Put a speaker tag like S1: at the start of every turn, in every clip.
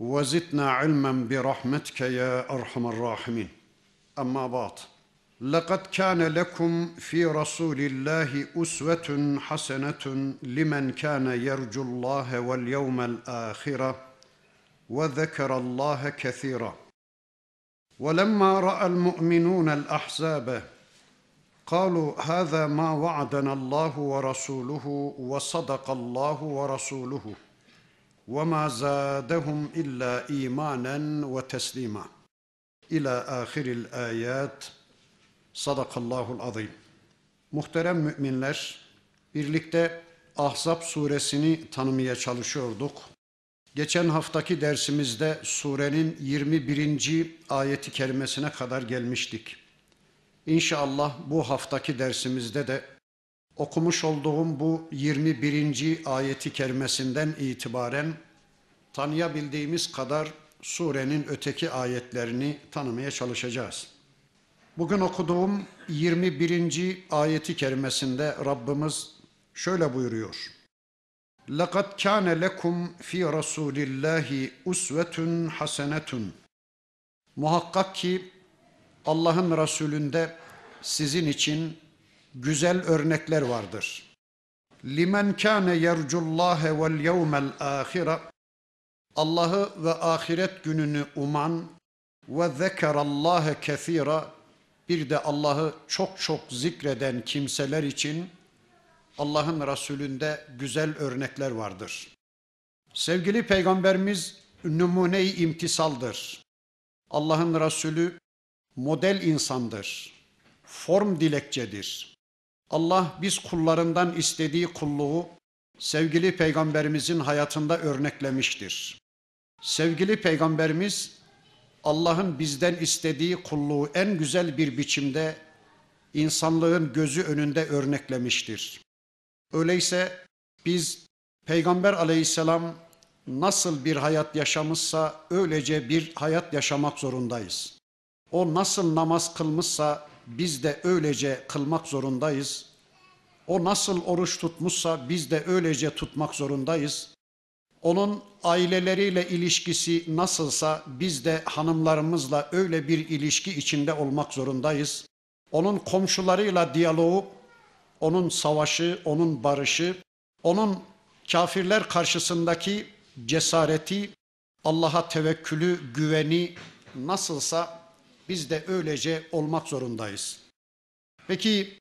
S1: وزدنا علما برحمتك يا أرحم الراحمين. أما بعد لقد كان لكم في رسول الله أسوة حسنة لمن كان يرجو الله واليوم الآخر وذكر الله كثيرا. ولما رأى المؤمنون الأحزاب قالوا هذا ما وعدنا الله ورسوله وصدق الله ورسوله. وما زادهم الا ايمانا وتسليما الى اخر الايات صدق الله العظيم Muhterem müminler, birlikte Ahzab suresini tanımaya çalışıyorduk. Geçen haftaki dersimizde surenin 21. ayeti kerimesine kadar gelmiştik. İnşallah bu haftaki dersimizde de okumuş olduğum bu 21. ayeti kerimesinden itibaren tanıyabildiğimiz kadar surenin öteki ayetlerini tanımaya çalışacağız. Bugün okuduğum 21. ayeti kerimesinde Rabbimiz şöyle buyuruyor. لَقَدْ كَانَ لَكُمْ فِي رَسُولِ اللّٰهِ اُسْوَةٌ حَسَنَةٌ Muhakkak ki Allah'ın Resulünde sizin için güzel örnekler vardır. Limen kâne yercullâhe vel yevmel âhire Allah'ı ve ahiret gününü uman ve zekerallâhe kethîra bir de Allah'ı çok çok zikreden kimseler için Allah'ın Resulünde güzel örnekler vardır. Sevgili Peygamberimiz numune-i imtisaldır. Allah'ın Resulü model insandır. Form dilekçedir. Allah biz kullarından istediği kulluğu sevgili peygamberimizin hayatında örneklemiştir. Sevgili peygamberimiz Allah'ın bizden istediği kulluğu en güzel bir biçimde insanlığın gözü önünde örneklemiştir. Öyleyse biz peygamber aleyhisselam nasıl bir hayat yaşamışsa öylece bir hayat yaşamak zorundayız. O nasıl namaz kılmışsa biz de öylece kılmak zorundayız. O nasıl oruç tutmuşsa biz de öylece tutmak zorundayız. Onun aileleriyle ilişkisi nasılsa biz de hanımlarımızla öyle bir ilişki içinde olmak zorundayız. Onun komşularıyla diyaloğu, onun savaşı, onun barışı, onun kafirler karşısındaki cesareti, Allah'a tevekkülü, güveni nasılsa biz de öylece olmak zorundayız. Peki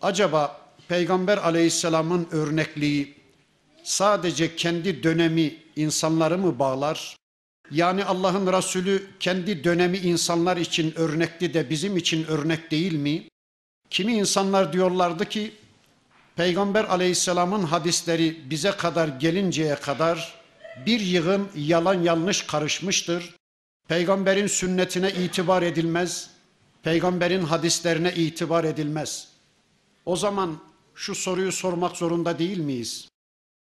S1: acaba Peygamber aleyhisselamın örnekliği sadece kendi dönemi insanları mı bağlar? Yani Allah'ın Resulü kendi dönemi insanlar için örnekti de bizim için örnek değil mi? Kimi insanlar diyorlardı ki Peygamber aleyhisselamın hadisleri bize kadar gelinceye kadar bir yığın yalan yanlış karışmıştır. Peygamberin sünnetine itibar edilmez, peygamberin hadislerine itibar edilmez. O zaman şu soruyu sormak zorunda değil miyiz?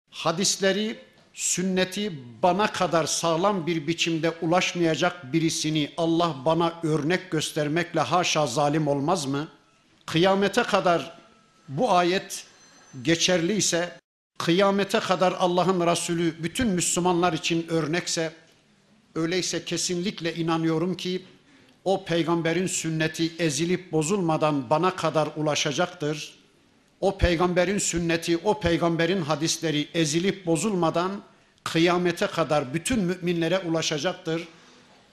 S1: Hadisleri, sünneti bana kadar sağlam bir biçimde ulaşmayacak birisini Allah bana örnek göstermekle haşa zalim olmaz mı? Kıyamete kadar bu ayet geçerliyse, kıyamete kadar Allah'ın Resulü bütün Müslümanlar için örnekse, öyleyse kesinlikle inanıyorum ki o peygamberin sünneti ezilip bozulmadan bana kadar ulaşacaktır. O peygamberin sünneti, o peygamberin hadisleri ezilip bozulmadan kıyamete kadar bütün müminlere ulaşacaktır.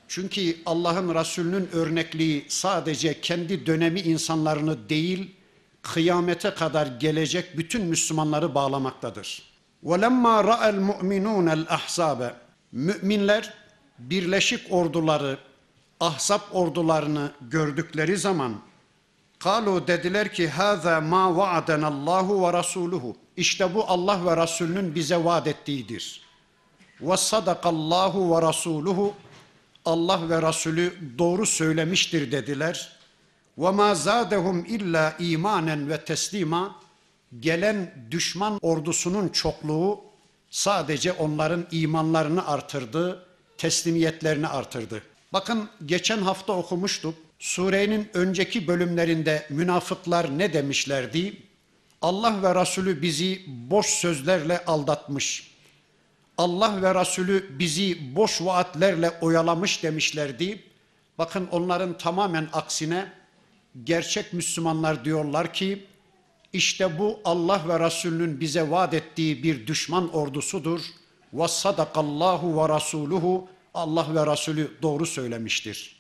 S1: Çünkü Allah'ın Resulü'nün örnekliği sadece kendi dönemi insanlarını değil, kıyamete kadar gelecek bütün Müslümanları bağlamaktadır. وَلَمَّا رَأَ الْمُؤْمِنُونَ الْأَحْزَابَ Müminler birleşik orduları, ahsap ordularını gördükleri zaman kalu dediler ki haza ma vaadena Allahu ve rasuluhu. İşte bu Allah ve Resulünün bize vaat ettiğidir. Ve sadakallahu ve rasuluhu. Allah ve Resulü doğru söylemiştir dediler. Ve ma zadehum illa imanen ve teslima. Gelen düşman ordusunun çokluğu sadece onların imanlarını artırdı teslimiyetlerini artırdı. Bakın geçen hafta okumuştuk. Surenin önceki bölümlerinde münafıklar ne demişlerdi? Allah ve Resulü bizi boş sözlerle aldatmış. Allah ve Resulü bizi boş vaatlerle oyalamış demişlerdi. Bakın onların tamamen aksine gerçek Müslümanlar diyorlar ki işte bu Allah ve Resulünün bize vaat ettiği bir düşman ordusudur. Ve sadakallahu ve rasuluhu Allah ve Resulü doğru söylemiştir.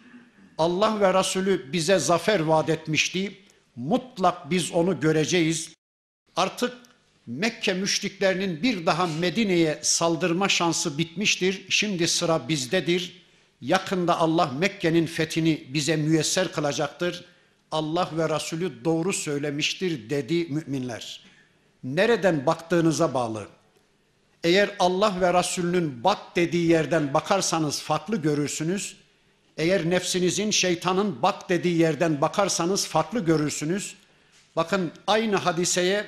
S1: Allah ve Resulü bize zafer vaat etmişti. Mutlak biz onu göreceğiz. Artık Mekke müşriklerinin bir daha Medine'ye saldırma şansı bitmiştir. Şimdi sıra bizdedir. Yakında Allah Mekke'nin fethini bize müyesser kılacaktır. Allah ve Resulü doğru söylemiştir dedi müminler. Nereden baktığınıza bağlı. Eğer Allah ve Resulünün bak dediği yerden bakarsanız farklı görürsünüz. Eğer nefsinizin, şeytanın bak dediği yerden bakarsanız farklı görürsünüz. Bakın aynı hadiseye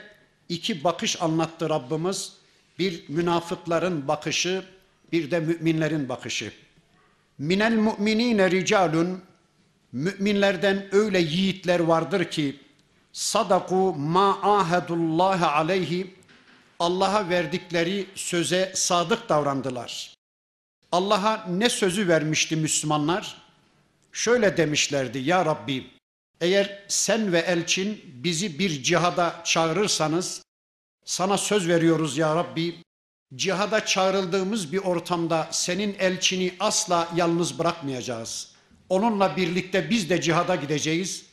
S1: iki bakış anlattı Rabbimiz. Bir münafıkların bakışı, bir de müminlerin bakışı. Minel mu'minine ricalun Müminlerden öyle yiğitler vardır ki sadaku ma ahadullah aleyhi Allah'a verdikleri söze sadık davrandılar. Allah'a ne sözü vermişti Müslümanlar? Şöyle demişlerdi ya Rabbi eğer sen ve elçin bizi bir cihada çağırırsanız sana söz veriyoruz ya Rabbi cihada çağrıldığımız bir ortamda senin elçini asla yalnız bırakmayacağız.'' Onunla birlikte biz de cihada gideceğiz.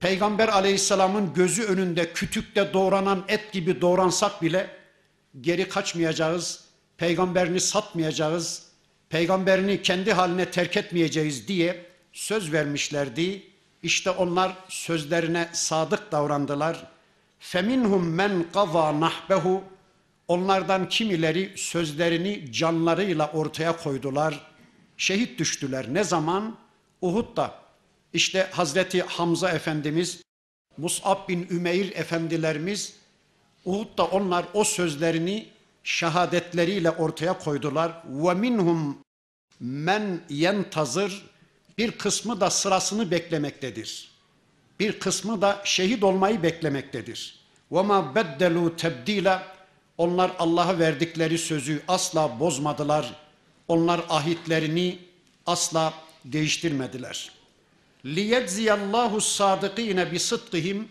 S1: Peygamber aleyhisselamın gözü önünde kütükte doğranan et gibi doğransak bile geri kaçmayacağız. Peygamberini satmayacağız. Peygamberini kendi haline terk etmeyeceğiz diye söz vermişlerdi. İşte onlar sözlerine sadık davrandılar. Feminhum men qava nahbehu Onlardan kimileri sözlerini canlarıyla ortaya koydular. Şehit düştüler. Ne zaman? Uhud'da işte Hazreti Hamza Efendimiz, Mus'ab bin Ümeyr efendilerimiz Uhud'da onlar o sözlerini şehadetleriyle ortaya koydular. Ve minhum men yentazır bir kısmı da sırasını beklemektedir. Bir kısmı da şehit olmayı beklemektedir. Ve ma beddelu tebdile onlar Allah'a verdikleri sözü asla bozmadılar. Onlar ahitlerini asla değiştirmediler. Liyecziyallahu sadikine bi sıdkihim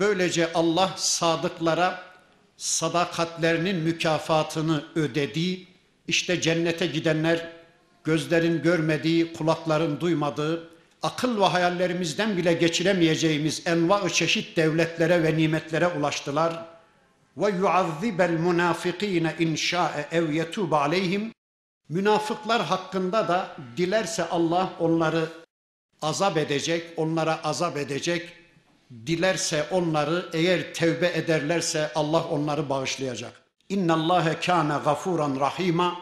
S1: Böylece Allah sadıklara sadakatlerinin mükafatını ödedi. İşte cennete gidenler gözlerin görmediği, kulakların duymadığı, akıl ve hayallerimizden bile geçiremeyeceğimiz enva çeşit devletlere ve nimetlere ulaştılar. Ve yuazzibel munafikine in şa'e ev yetub aleyhim Münafıklar hakkında da dilerse Allah onları azap edecek, onlara azap edecek. Dilerse onları eğer tevbe ederlerse Allah onları bağışlayacak. İnna Allahe kana gafuran rahima.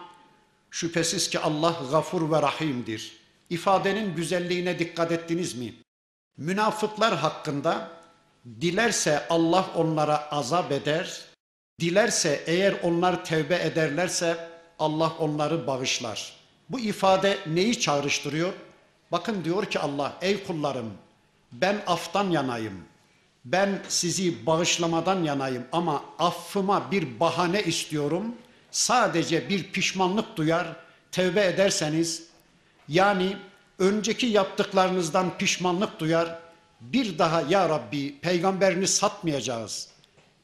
S1: Şüphesiz ki Allah gafur ve rahimdir. İfadenin güzelliğine dikkat ettiniz mi? Münafıklar hakkında dilerse Allah onlara azap eder. Dilerse eğer onlar tevbe ederlerse Allah onları bağışlar. Bu ifade neyi çağrıştırıyor? Bakın diyor ki Allah ey kullarım ben aftan yanayım. Ben sizi bağışlamadan yanayım ama affıma bir bahane istiyorum. Sadece bir pişmanlık duyar, tevbe ederseniz yani önceki yaptıklarınızdan pişmanlık duyar. Bir daha ya Rabbi peygamberini satmayacağız.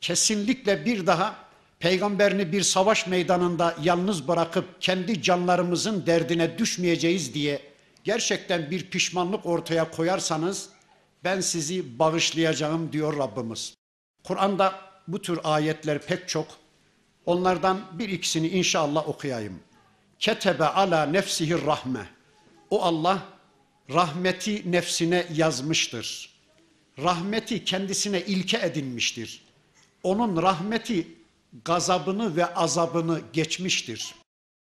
S1: Kesinlikle bir daha peygamberini bir savaş meydanında yalnız bırakıp kendi canlarımızın derdine düşmeyeceğiz diye gerçekten bir pişmanlık ortaya koyarsanız ben sizi bağışlayacağım diyor Rabbimiz. Kur'an'da bu tür ayetler pek çok. Onlardan bir ikisini inşallah okuyayım. Ketebe ala nefsihir rahme. O Allah rahmeti nefsine yazmıştır. Rahmeti kendisine ilke edinmiştir. Onun rahmeti gazabını ve azabını geçmiştir.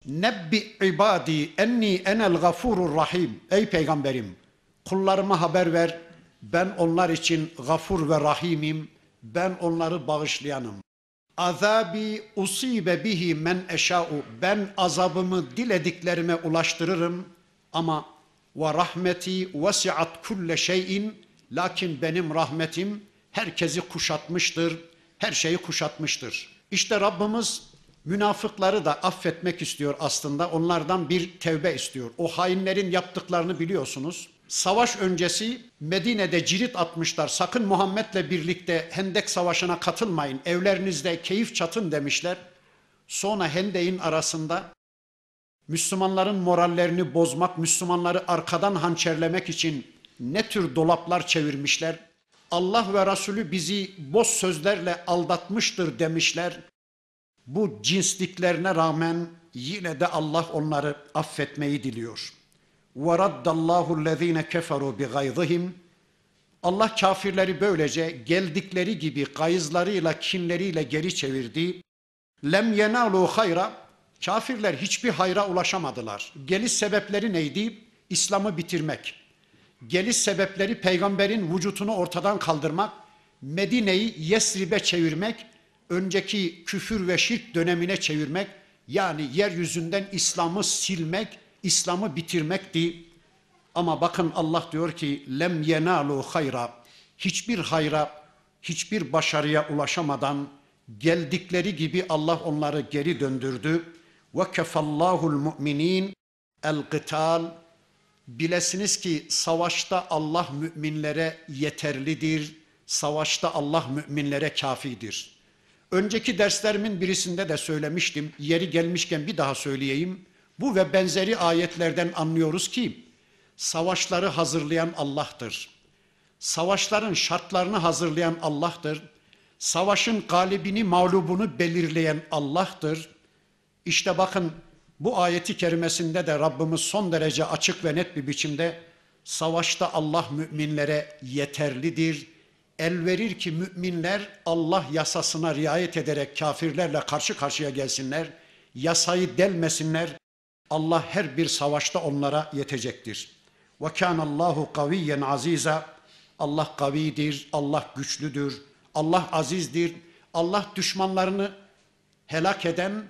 S1: Nebbi ibadi enni enel gafurur rahim. Ey peygamberim kullarıma haber ver. Ben onlar için gafur ve rahimim. Ben onları bağışlayanım. Azabi usibe bihi men eşa'u. Ben azabımı dilediklerime ulaştırırım. Ama ve rahmeti vesiat kulle şeyin. Lakin benim rahmetim herkesi kuşatmıştır. Her şeyi kuşatmıştır. İşte Rabbimiz münafıkları da affetmek istiyor aslında. Onlardan bir tevbe istiyor. O hainlerin yaptıklarını biliyorsunuz. Savaş öncesi Medine'de cirit atmışlar. Sakın Muhammed'le birlikte Hendek Savaşı'na katılmayın. Evlerinizde keyif çatın demişler. Sonra Hendek'in arasında Müslümanların morallerini bozmak, Müslümanları arkadan hançerlemek için ne tür dolaplar çevirmişler. Allah ve Resulü bizi boş sözlerle aldatmıştır demişler. Bu cinsliklerine rağmen yine de Allah onları affetmeyi diliyor. وَرَدَّ اللّٰهُ الَّذ۪ينَ كَفَرُوا بِغَيْظِهِمْ Allah kafirleri böylece geldikleri gibi gayızlarıyla, kinleriyle geri çevirdi. Lem yenalu hayra. Kafirler hiçbir hayra ulaşamadılar. Geliş sebepleri neydi? İslam'ı bitirmek. Geliş sebepleri peygamberin vücutunu ortadan kaldırmak, Medine'yi Yesrib'e çevirmek, önceki küfür ve şirk dönemine çevirmek, yani yeryüzünden İslam'ı silmek, İslam'ı bitirmekti. Ama bakın Allah diyor ki lem yenalu hayra. Hiçbir hayra, hiçbir başarıya ulaşamadan geldikleri gibi Allah onları geri döndürdü. Ve kefallahul müminin el qital. Bilesiniz ki savaşta Allah müminlere yeterlidir. Savaşta Allah müminlere kafidir. Önceki derslerimin birisinde de söylemiştim. Yeri gelmişken bir daha söyleyeyim. Bu ve benzeri ayetlerden anlıyoruz ki savaşları hazırlayan Allah'tır. Savaşların şartlarını hazırlayan Allah'tır. Savaşın galibini, mağlubunu belirleyen Allah'tır. İşte bakın bu ayeti kerimesinde de Rabbimiz son derece açık ve net bir biçimde savaşta Allah müminlere yeterlidir. El verir ki müminler Allah yasasına riayet ederek kafirlerle karşı karşıya gelsinler. Yasayı delmesinler. Allah her bir savaşta onlara yetecektir. Ve kânallâhu kaviyyen aziza. Allah kavidir, Allah güçlüdür, Allah azizdir. Allah düşmanlarını helak eden,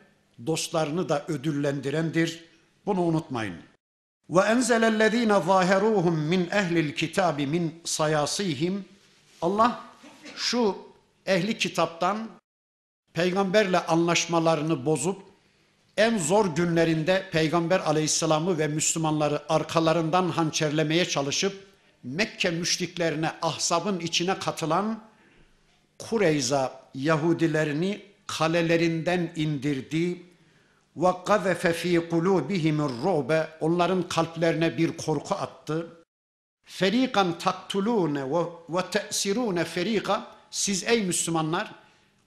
S1: dostlarını da ödüllendirendir. Bunu unutmayın. Ve enzelellezîne zâherûhum min ehlil kitâbi min sayasihim. Allah şu ehli kitaptan peygamberle anlaşmalarını bozup en zor günlerinde Peygamber aleyhisselamı ve Müslümanları arkalarından hançerlemeye çalışıp Mekke müşriklerine ahzabın içine katılan Kureyza Yahudilerini kalelerinden indirdi ve gazefe fi kulubihimur ru'be onların kalplerine bir korku attı. Ferikan taktulune ve te'sirune ferika siz ey Müslümanlar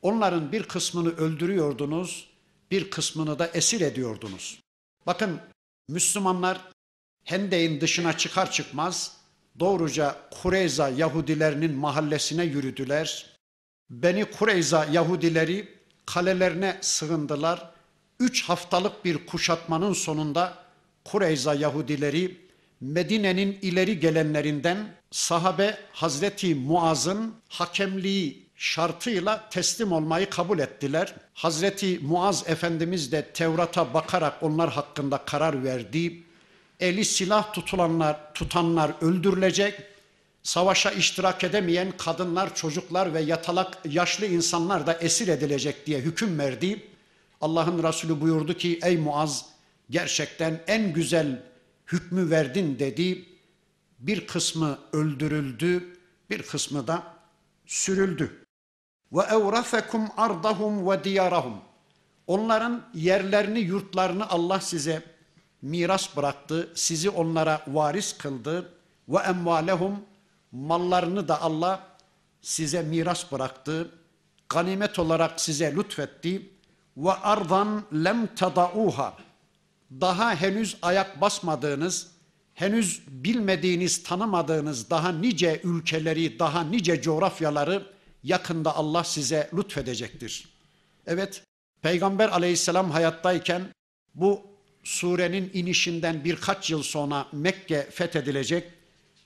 S1: onların bir kısmını öldürüyordunuz bir kısmını da esir ediyordunuz. Bakın Müslümanlar Hendek'in dışına çıkar çıkmaz doğruca Kureyza Yahudilerinin mahallesine yürüdüler. Beni Kureyza Yahudileri kalelerine sığındılar. Üç haftalık bir kuşatmanın sonunda Kureyza Yahudileri Medine'nin ileri gelenlerinden sahabe Hazreti Muaz'ın hakemliği şartıyla teslim olmayı kabul ettiler. Hazreti Muaz Efendimiz de Tevrat'a bakarak onlar hakkında karar verdi. Eli silah tutulanlar, tutanlar öldürülecek. Savaşa iştirak edemeyen kadınlar, çocuklar ve yatalak yaşlı insanlar da esir edilecek diye hüküm verdi. Allah'ın Resulü buyurdu ki ey Muaz gerçekten en güzel hükmü verdin dedi. Bir kısmı öldürüldü, bir kısmı da sürüldü ve evrasekum ardahum ve diyarahum. Onların yerlerini, yurtlarını Allah size miras bıraktı. Sizi onlara varis kıldı. Ve emvalehum mallarını da Allah size miras bıraktı. Ganimet olarak size lütfetti. Ve ardan lem tadauha. Daha henüz ayak basmadığınız, henüz bilmediğiniz, tanımadığınız daha nice ülkeleri, daha nice coğrafyaları yakında Allah size lütfedecektir. Evet, Peygamber aleyhisselam hayattayken bu surenin inişinden birkaç yıl sonra Mekke fethedilecek.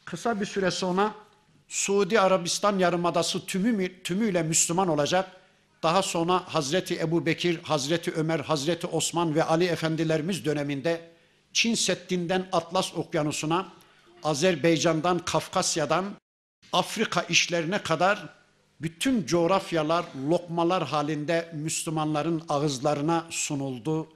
S1: Kısa bir süre sonra Suudi Arabistan Yarımadası tümü, tümüyle Müslüman olacak. Daha sonra Hazreti Ebu Bekir, Hazreti Ömer, Hazreti Osman ve Ali Efendilerimiz döneminde Çin Seddi'nden Atlas Okyanusu'na, Azerbaycan'dan Kafkasya'dan Afrika işlerine kadar bütün coğrafyalar lokmalar halinde Müslümanların ağızlarına sunuldu.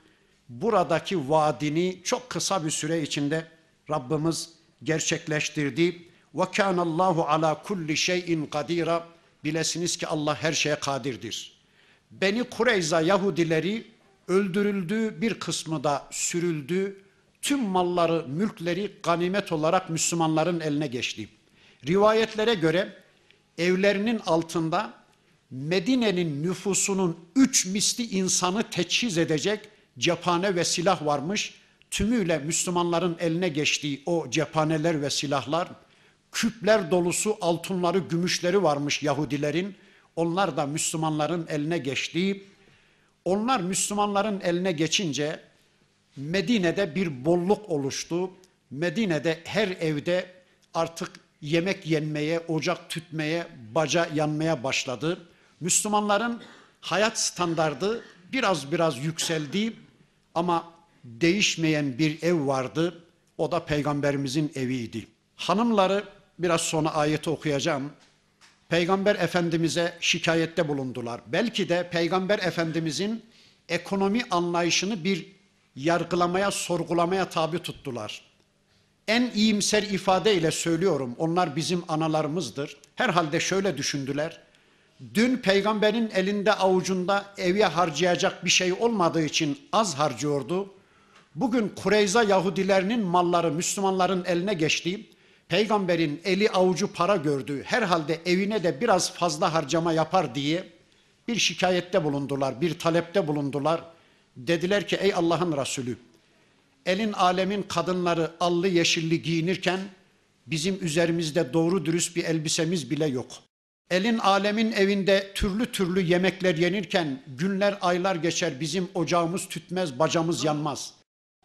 S1: Buradaki vaadini çok kısa bir süre içinde Rabbimiz gerçekleştirdi. Ve kânallâhu ala kulli şeyin kadira. Bilesiniz ki Allah her şeye kadirdir. Beni Kureyza Yahudileri öldürüldü, bir kısmı da sürüldü. Tüm malları, mülkleri ganimet olarak Müslümanların eline geçti. Rivayetlere göre evlerinin altında Medine'nin nüfusunun üç misli insanı teçhiz edecek cephane ve silah varmış. Tümüyle Müslümanların eline geçtiği o cephaneler ve silahlar, küpler dolusu altınları, gümüşleri varmış Yahudilerin. Onlar da Müslümanların eline geçtiği, onlar Müslümanların eline geçince Medine'de bir bolluk oluştu. Medine'de her evde artık yemek yenmeye, ocak tütmeye, baca yanmaya başladı. Müslümanların hayat standardı biraz biraz yükseldi ama değişmeyen bir ev vardı. O da peygamberimizin eviydi. Hanımları biraz sonra ayeti okuyacağım. Peygamber Efendimiz'e şikayette bulundular. Belki de Peygamber Efendimiz'in ekonomi anlayışını bir yargılamaya, sorgulamaya tabi tuttular. En iyimser ifadeyle söylüyorum. Onlar bizim analarımızdır. Herhalde şöyle düşündüler. Dün peygamberin elinde avucunda evi harcayacak bir şey olmadığı için az harcıyordu. Bugün Kureyza Yahudilerinin malları Müslümanların eline geçti. Peygamberin eli avucu para gördü. Herhalde evine de biraz fazla harcama yapar diye bir şikayette bulundular, bir talepte bulundular. Dediler ki ey Allah'ın Resulü elin alemin kadınları allı yeşilli giyinirken bizim üzerimizde doğru dürüst bir elbisemiz bile yok. Elin alemin evinde türlü türlü yemekler yenirken günler aylar geçer bizim ocağımız tütmez bacamız yanmaz.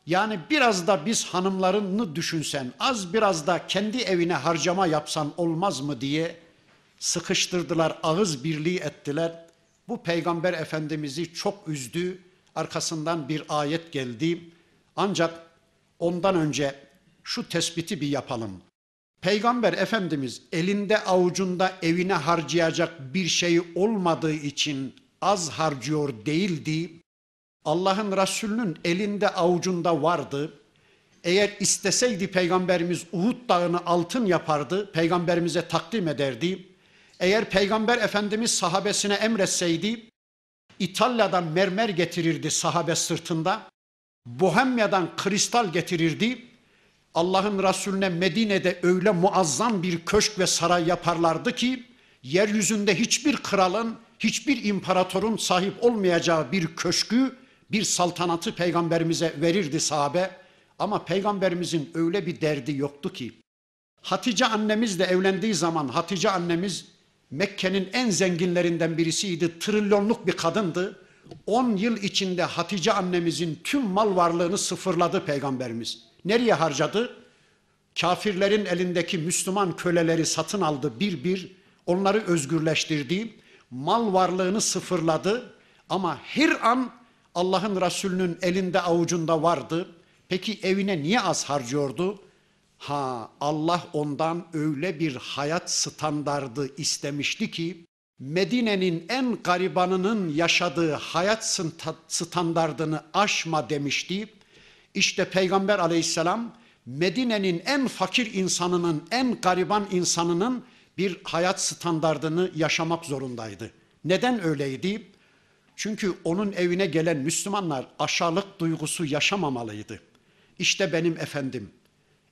S1: Yani biraz da biz hanımlarını düşünsen az biraz da kendi evine harcama yapsan olmaz mı diye sıkıştırdılar ağız birliği ettiler. Bu peygamber efendimizi çok üzdü arkasından bir ayet geldi. Ancak ondan önce şu tespiti bir yapalım. Peygamber Efendimiz elinde avucunda evine harcayacak bir şey olmadığı için az harcıyor değildi. Allah'ın Resulü'nün elinde avucunda vardı. Eğer isteseydi Peygamberimiz Uhud dağını altın yapardı, Peygamberimize takdim ederdi. Eğer Peygamber Efendimiz sahabesine emretseydi, İtalya'dan mermer getirirdi sahabe sırtında. Bohemya'dan kristal getirirdi. Allah'ın Resulüne Medine'de öyle muazzam bir köşk ve saray yaparlardı ki yeryüzünde hiçbir kralın, hiçbir imparatorun sahip olmayacağı bir köşkü, bir saltanatı peygamberimize verirdi sahabe. Ama peygamberimizin öyle bir derdi yoktu ki. Hatice annemizle evlendiği zaman Hatice annemiz Mekke'nin en zenginlerinden birisiydi. Trilyonluk bir kadındı. 10 yıl içinde Hatice annemizin tüm mal varlığını sıfırladı peygamberimiz. Nereye harcadı? Kafirlerin elindeki Müslüman köleleri satın aldı bir bir. Onları özgürleştirdi. Mal varlığını sıfırladı. Ama her an Allah'ın Resulü'nün elinde avucunda vardı. Peki evine niye az harcıyordu? Ha Allah ondan öyle bir hayat standardı istemişti ki Medine'nin en garibanının yaşadığı hayat standardını aşma demişti. İşte Peygamber aleyhisselam Medine'nin en fakir insanının, en gariban insanının bir hayat standardını yaşamak zorundaydı. Neden öyleydi? Çünkü onun evine gelen Müslümanlar aşağılık duygusu yaşamamalıydı. İşte benim efendim,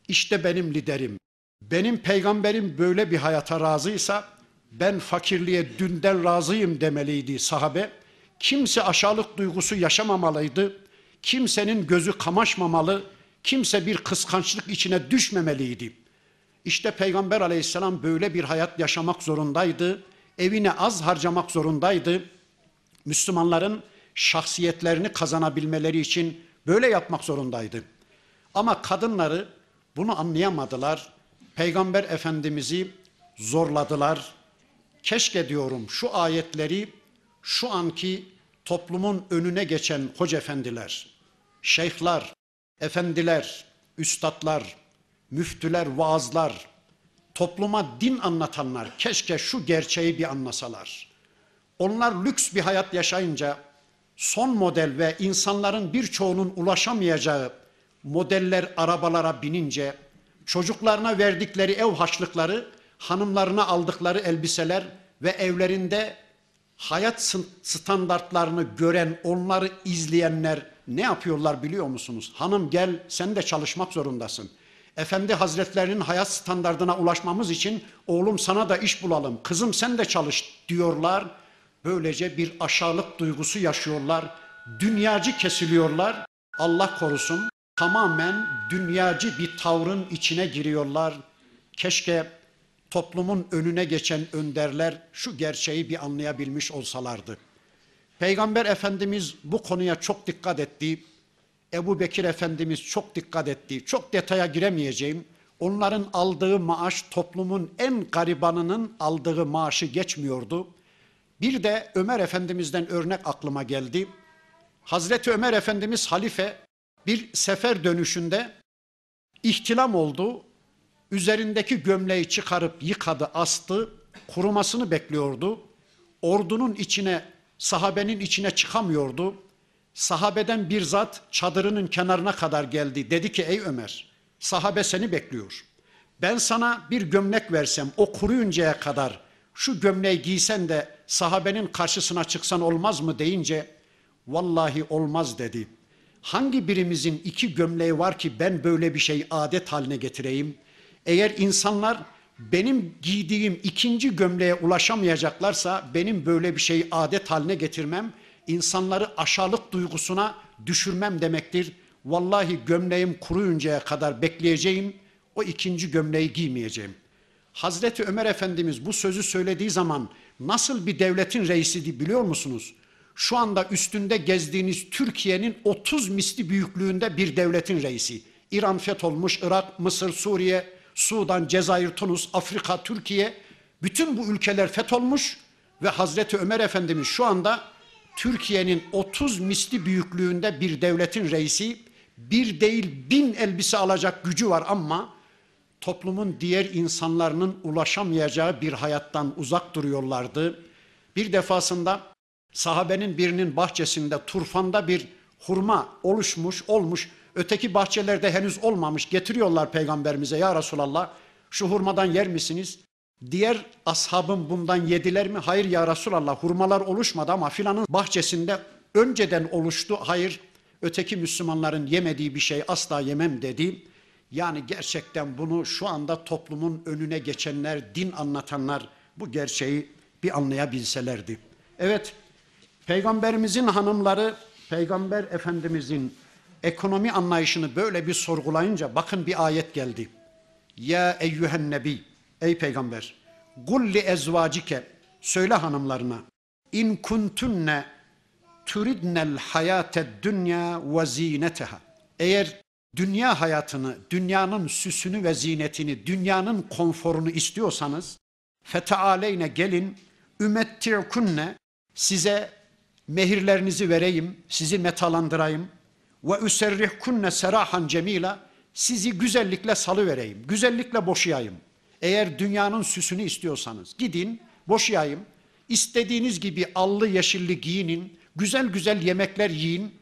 S1: işte benim liderim, benim peygamberim böyle bir hayata razıysa ben fakirliğe dünden razıyım demeliydi sahabe. Kimse aşağılık duygusu yaşamamalıydı. Kimsenin gözü kamaşmamalı. Kimse bir kıskançlık içine düşmemeliydi. İşte Peygamber aleyhisselam böyle bir hayat yaşamak zorundaydı. Evine az harcamak zorundaydı. Müslümanların şahsiyetlerini kazanabilmeleri için Böyle yapmak zorundaydı. Ama kadınları bunu anlayamadılar. Peygamber Efendimiz'i zorladılar. Keşke diyorum şu ayetleri şu anki toplumun önüne geçen hoca efendiler, şeyhler, efendiler, üstadlar, müftüler, vaazlar, topluma din anlatanlar keşke şu gerçeği bir anlasalar. Onlar lüks bir hayat yaşayınca son model ve insanların birçoğunun ulaşamayacağı modeller arabalara binince çocuklarına verdikleri ev haçlıkları, hanımlarına aldıkları elbiseler ve evlerinde hayat standartlarını gören, onları izleyenler ne yapıyorlar biliyor musunuz? Hanım gel sen de çalışmak zorundasın. Efendi Hazretlerinin hayat standartına ulaşmamız için oğlum sana da iş bulalım, kızım sen de çalış diyorlar. Böylece bir aşağılık duygusu yaşıyorlar. Dünyacı kesiliyorlar. Allah korusun tamamen dünyacı bir tavrın içine giriyorlar. Keşke toplumun önüne geçen önderler şu gerçeği bir anlayabilmiş olsalardı. Peygamber Efendimiz bu konuya çok dikkat etti. Ebu Bekir Efendimiz çok dikkat etti. Çok detaya giremeyeceğim. Onların aldığı maaş toplumun en garibanının aldığı maaşı geçmiyordu. Bir de Ömer Efendimiz'den örnek aklıma geldi. Hazreti Ömer Efendimiz halife bir sefer dönüşünde ihtilam oldu. Üzerindeki gömleği çıkarıp yıkadı, astı. Kurumasını bekliyordu. Ordunun içine, sahabenin içine çıkamıyordu. Sahabeden bir zat çadırının kenarına kadar geldi. Dedi ki ey Ömer, sahabe seni bekliyor. Ben sana bir gömlek versem o kuruyuncaya kadar şu gömleği giysen de sahabenin karşısına çıksan olmaz mı deyince vallahi olmaz dedi. Hangi birimizin iki gömleği var ki ben böyle bir şey adet haline getireyim? Eğer insanlar benim giydiğim ikinci gömleğe ulaşamayacaklarsa benim böyle bir şey adet haline getirmem, insanları aşağılık duygusuna düşürmem demektir. Vallahi gömleğim kuruyuncaya kadar bekleyeceğim, o ikinci gömleği giymeyeceğim. Hazreti Ömer Efendimiz bu sözü söylediği zaman nasıl bir devletin reisiydi biliyor musunuz? Şu anda üstünde gezdiğiniz Türkiye'nin 30 misli büyüklüğünde bir devletin reisi. İran fetholmuş, Irak, Mısır, Suriye, Sudan, Cezayir, Tunus, Afrika, Türkiye bütün bu ülkeler fetholmuş ve Hazreti Ömer Efendimiz şu anda Türkiye'nin 30 misli büyüklüğünde bir devletin reisi bir değil bin elbise alacak gücü var ama toplumun diğer insanların ulaşamayacağı bir hayattan uzak duruyorlardı. Bir defasında sahabenin birinin bahçesinde turfanda bir hurma oluşmuş olmuş Öteki bahçelerde henüz olmamış. Getiriyorlar peygamberimize ya Resulallah şu hurmadan yer misiniz? Diğer ashabım bundan yediler mi? Hayır ya Resulallah hurmalar oluşmadı ama filanın bahçesinde önceden oluştu. Hayır öteki Müslümanların yemediği bir şey asla yemem dedi. Yani gerçekten bunu şu anda toplumun önüne geçenler, din anlatanlar bu gerçeği bir anlayabilselerdi. Evet, Peygamberimizin hanımları, Peygamber Efendimizin ekonomi anlayışını böyle bir sorgulayınca bakın bir ayet geldi. Ya eyyühen nebi, ey peygamber, gulli ezvacike, söyle hanımlarına, in kuntunne turidnel hayate dünya ve zineteha. Eğer dünya hayatını, dünyanın süsünü ve zinetini, dünyanın konforunu istiyorsanız, fetealeyne gelin, ümmettirkunne, size mehirlerinizi vereyim, sizi metalandırayım, ve üserrihkunne serahan cemila sizi güzellikle salı vereyim, güzellikle boşayayım. Eğer dünyanın süsünü istiyorsanız gidin boşayayım. İstediğiniz gibi allı yeşilli giyinin, güzel güzel yemekler yiyin.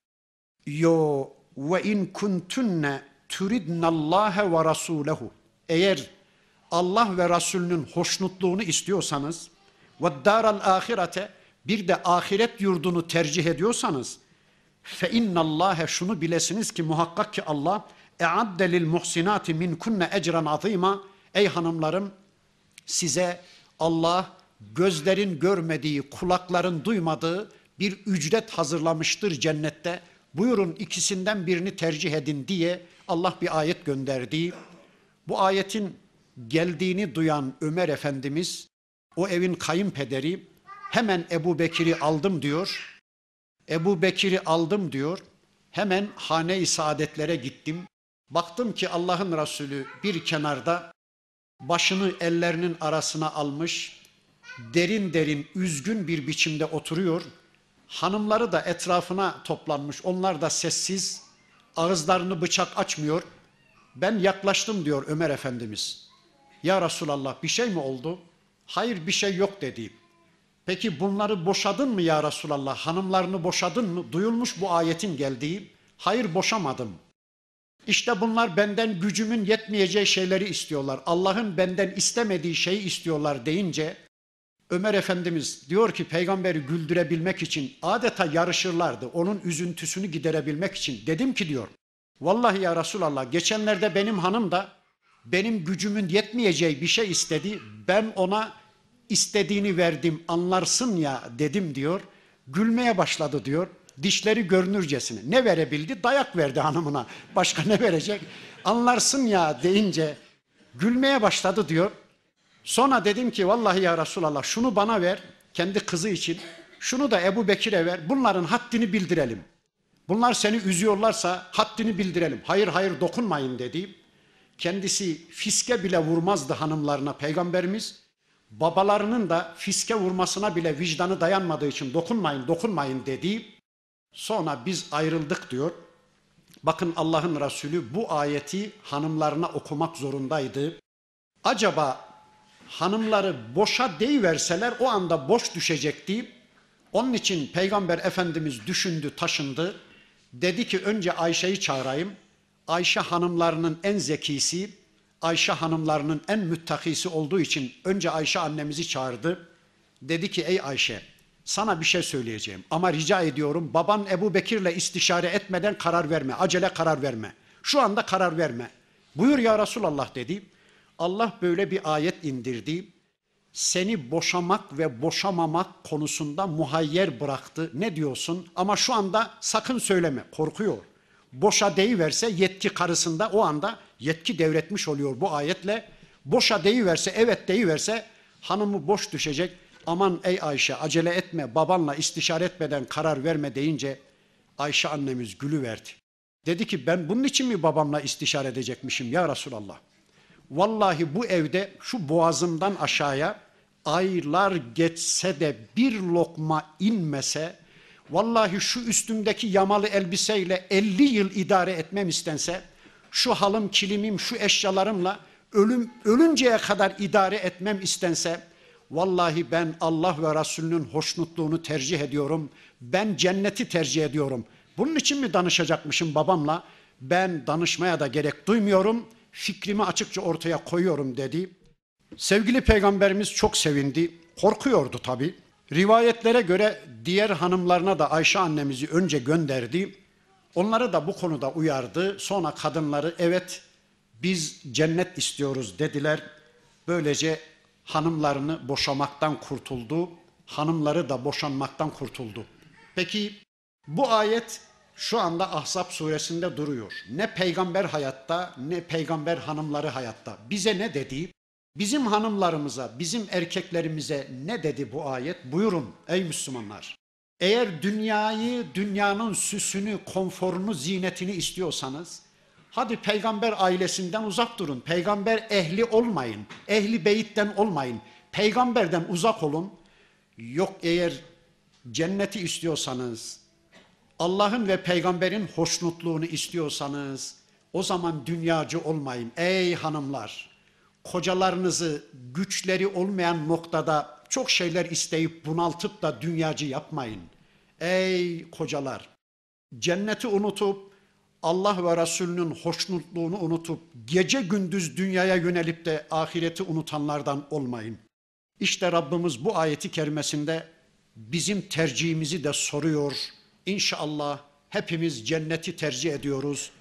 S1: Yo ve in kuntunne turidnallaha ve rasulehu. Eğer Allah ve Resulünün hoşnutluğunu istiyorsanız ve daral ahirete bir de ahiret yurdunu tercih ediyorsanız Fe innallâhe şunu bilesiniz ki muhakkak ki Allah e'adde lil muhsinati min kunne ecran azîma ey hanımlarım size Allah gözlerin görmediği, kulakların duymadığı bir ücret hazırlamıştır cennette. Buyurun ikisinden birini tercih edin diye Allah bir ayet gönderdi. Bu ayetin geldiğini duyan Ömer Efendimiz o evin kayınpederi hemen Ebu Bekir'i aldım diyor Ebu Bekir'i aldım diyor. Hemen hane-i saadetlere gittim. Baktım ki Allah'ın Resulü bir kenarda başını ellerinin arasına almış, derin derin üzgün bir biçimde oturuyor. Hanımları da etrafına toplanmış. Onlar da sessiz, ağızlarını bıçak açmıyor. Ben yaklaştım diyor Ömer Efendimiz. Ya Resulallah bir şey mi oldu? Hayır bir şey yok dedi. Peki bunları boşadın mı ya Resulallah? Hanımlarını boşadın mı? Duyulmuş bu ayetin geldiği. Hayır boşamadım. İşte bunlar benden gücümün yetmeyeceği şeyleri istiyorlar. Allah'ın benden istemediği şeyi istiyorlar deyince Ömer Efendimiz diyor ki peygamberi güldürebilmek için adeta yarışırlardı. Onun üzüntüsünü giderebilmek için. Dedim ki diyor vallahi ya Resulallah geçenlerde benim hanım da benim gücümün yetmeyeceği bir şey istedi. Ben ona istediğini verdim anlarsın ya dedim diyor. Gülmeye başladı diyor. Dişleri görünürcesine. Ne verebildi? Dayak verdi hanımına. Başka ne verecek? Anlarsın ya deyince gülmeye başladı diyor. Sonra dedim ki vallahi ya Resulallah şunu bana ver kendi kızı için. Şunu da Ebu Bekir'e ver. Bunların haddini bildirelim. Bunlar seni üzüyorlarsa haddini bildirelim. Hayır hayır dokunmayın dedi. Kendisi fiske bile vurmazdı hanımlarına peygamberimiz. Babalarının da fiske vurmasına bile vicdanı dayanmadığı için dokunmayın dokunmayın dedi. Sonra biz ayrıldık diyor. Bakın Allah'ın Resulü bu ayeti hanımlarına okumak zorundaydı. Acaba hanımları boşa deyiverseler o anda boş düşecekti. Onun için Peygamber Efendimiz düşündü, taşındı. Dedi ki önce Ayşe'yi çağırayım. Ayşe hanımlarının en zekisi, Ayşe hanımlarının en müttakisi olduğu için önce Ayşe annemizi çağırdı. Dedi ki ey Ayşe sana bir şey söyleyeceğim ama rica ediyorum baban Ebu Bekir'le istişare etmeden karar verme, acele karar verme. Şu anda karar verme. Buyur ya Resulallah dedi. Allah böyle bir ayet indirdi. Seni boşamak ve boşamamak konusunda muhayyer bıraktı. Ne diyorsun? Ama şu anda sakın söyleme. Korkuyor. Boşa deyiverse yetki karısında o anda yetki devretmiş oluyor bu ayetle. Boşa deyiverse evet deyiverse hanımı boş düşecek. Aman ey Ayşe acele etme babanla istişare etmeden karar verme deyince Ayşe annemiz gülü verdi. Dedi ki ben bunun için mi babamla istişare edecekmişim ya Resulallah? Vallahi bu evde şu boğazımdan aşağıya aylar geçse de bir lokma inmese, vallahi şu üstümdeki yamalı elbiseyle 50 yıl idare etmem istense, şu halım, kilimim, şu eşyalarımla ölüm ölünceye kadar idare etmem istense, vallahi ben Allah ve Resulünün hoşnutluğunu tercih ediyorum. Ben cenneti tercih ediyorum. Bunun için mi danışacakmışım babamla? Ben danışmaya da gerek duymuyorum.'' fikrimi açıkça ortaya koyuyorum dedi. Sevgili peygamberimiz çok sevindi. Korkuyordu tabi. Rivayetlere göre diğer hanımlarına da Ayşe annemizi önce gönderdi. Onları da bu konuda uyardı. Sonra kadınları evet biz cennet istiyoruz dediler. Böylece hanımlarını boşamaktan kurtuldu. Hanımları da boşanmaktan kurtuldu. Peki bu ayet şu anda Ahzab suresinde duruyor. Ne peygamber hayatta ne peygamber hanımları hayatta. Bize ne dedi? Bizim hanımlarımıza, bizim erkeklerimize ne dedi bu ayet? Buyurun ey Müslümanlar. Eğer dünyayı, dünyanın süsünü, konforunu, zinetini istiyorsanız hadi peygamber ailesinden uzak durun. Peygamber ehli olmayın. Ehli beyitten olmayın. Peygamberden uzak olun. Yok eğer cenneti istiyorsanız, Allah'ın ve peygamberin hoşnutluğunu istiyorsanız o zaman dünyacı olmayın. Ey hanımlar, kocalarınızı güçleri olmayan noktada çok şeyler isteyip bunaltıp da dünyacı yapmayın. Ey kocalar, cenneti unutup Allah ve Resulünün hoşnutluğunu unutup gece gündüz dünyaya yönelip de ahireti unutanlardan olmayın. İşte Rabbimiz bu ayeti kerimesinde bizim tercihimizi de soruyor İnşallah hepimiz cenneti tercih ediyoruz.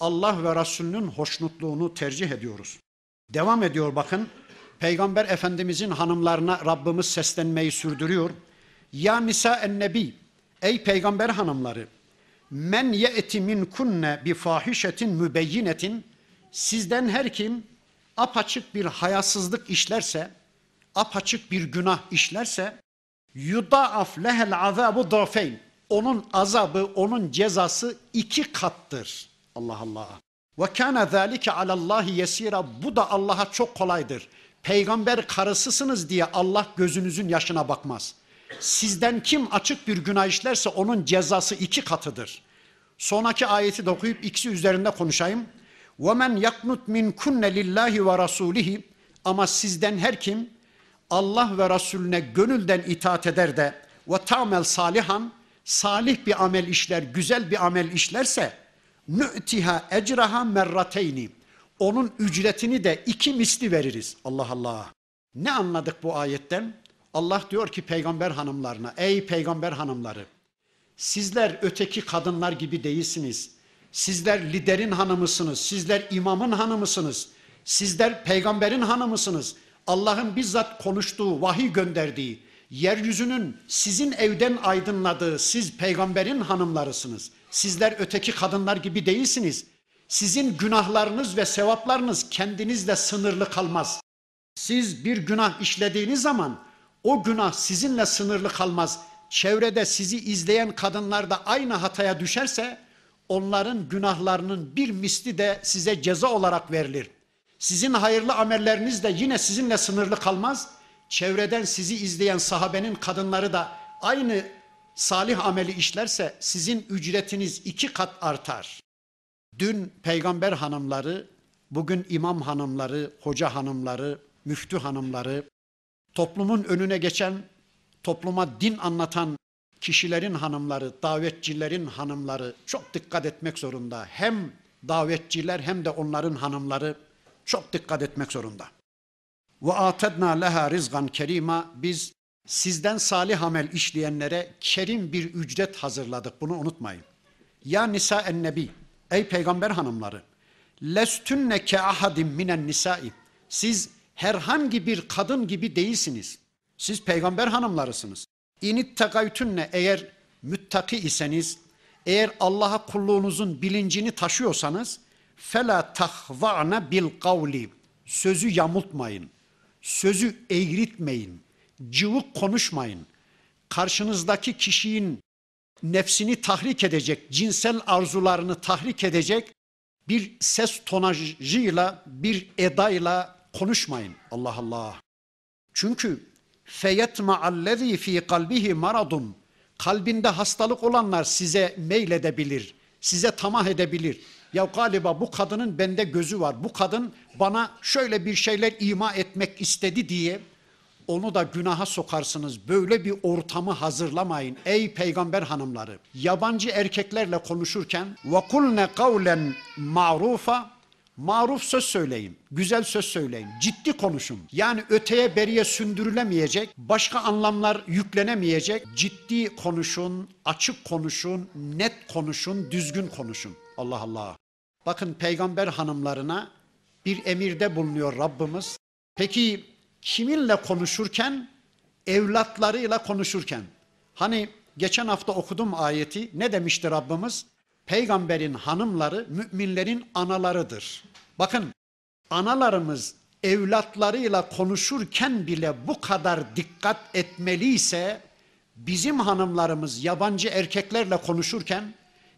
S1: Allah ve Resulünün hoşnutluğunu tercih ediyoruz. Devam ediyor bakın. Peygamber Efendimizin hanımlarına Rabbimiz seslenmeyi sürdürüyor. Ya nisa en nebi ey peygamber hanımları men ye'ti min kunne bi fahişetin mübeyyinetin sizden her kim apaçık bir hayasızlık işlerse apaçık bir günah işlerse yudaaf lehel azabu dafeyn onun azabı, onun cezası iki kattır. Allah Allah. Ve kana zalike alallahi yesira. Bu da Allah'a çok kolaydır. Peygamber karısısınız diye Allah gözünüzün yaşına bakmaz. Sizden kim açık bir günah işlerse onun cezası iki katıdır. Sonraki ayeti de okuyup ikisi üzerinde konuşayım. وَمَنْ يَقْنُتْ مِنْ كُنَّ لِلّٰهِ وَرَسُولِهِ Ama sizden her kim Allah ve Resulüne gönülden itaat eder de ve tamel salihan salih bir amel işler, güzel bir amel işlerse nü'tiha ecraha merrateyni onun ücretini de iki misli veririz. Allah Allah. Ne anladık bu ayetten? Allah diyor ki peygamber hanımlarına, ey peygamber hanımları, sizler öteki kadınlar gibi değilsiniz. Sizler liderin hanımısınız, sizler imamın hanımısınız, sizler peygamberin hanımısınız. Allah'ın bizzat konuştuğu, vahiy gönderdiği, yeryüzünün sizin evden aydınladığı siz peygamberin hanımlarısınız. Sizler öteki kadınlar gibi değilsiniz. Sizin günahlarınız ve sevaplarınız kendinizle sınırlı kalmaz. Siz bir günah işlediğiniz zaman o günah sizinle sınırlı kalmaz. Çevrede sizi izleyen kadınlar da aynı hataya düşerse onların günahlarının bir misli de size ceza olarak verilir. Sizin hayırlı amelleriniz de yine sizinle sınırlı kalmaz. Çevreden sizi izleyen sahabenin kadınları da aynı salih ameli işlerse sizin ücretiniz iki kat artar. Dün peygamber hanımları, bugün imam hanımları, hoca hanımları, müftü hanımları, toplumun önüne geçen, topluma din anlatan kişilerin hanımları, davetçilerin hanımları çok dikkat etmek zorunda. Hem davetçiler hem de onların hanımları çok dikkat etmek zorunda. Ve atedna leha rizgan kerima biz sizden salih amel işleyenlere kerim bir ücret hazırladık. Bunu unutmayın. Ya nisa en nebi ey peygamber hanımları lestünne ke ahadim minen nisai siz herhangi bir kadın gibi değilsiniz. Siz peygamber hanımlarısınız. İnit tegaytünne eğer müttaki iseniz, eğer Allah'a kulluğunuzun bilincini taşıyorsanız, fela tahva'na bil kavli. Sözü yamultmayın. Sözü eğritmeyin. Cıvık konuşmayın. Karşınızdaki kişinin nefsini tahrik edecek, cinsel arzularını tahrik edecek bir ses tonajıyla, bir edayla konuşmayın. Allah Allah. Çünkü feyetma allezî fî kalbihi maradun. Kalbinde hastalık olanlar size meyledebilir, size tamah edebilir. Ya galiba bu kadının bende gözü var. Bu kadın bana şöyle bir şeyler ima etmek istedi diye onu da günaha sokarsınız. Böyle bir ortamı hazırlamayın ey peygamber hanımları. Yabancı erkeklerle konuşurken kulne kavlen ma'rufa maruf söz söyleyin, güzel söz söyleyin, ciddi konuşun. Yani öteye beriye sündürülemeyecek, başka anlamlar yüklenemeyecek. Ciddi konuşun, açık konuşun, net konuşun, düzgün konuşun. Allah Allah. Bakın peygamber hanımlarına bir emirde bulunuyor Rabbimiz. Peki kiminle konuşurken? Evlatlarıyla konuşurken. Hani geçen hafta okudum ayeti ne demişti Rabbimiz? Peygamberin hanımları müminlerin analarıdır. Bakın analarımız evlatlarıyla konuşurken bile bu kadar dikkat etmeliyse bizim hanımlarımız yabancı erkeklerle konuşurken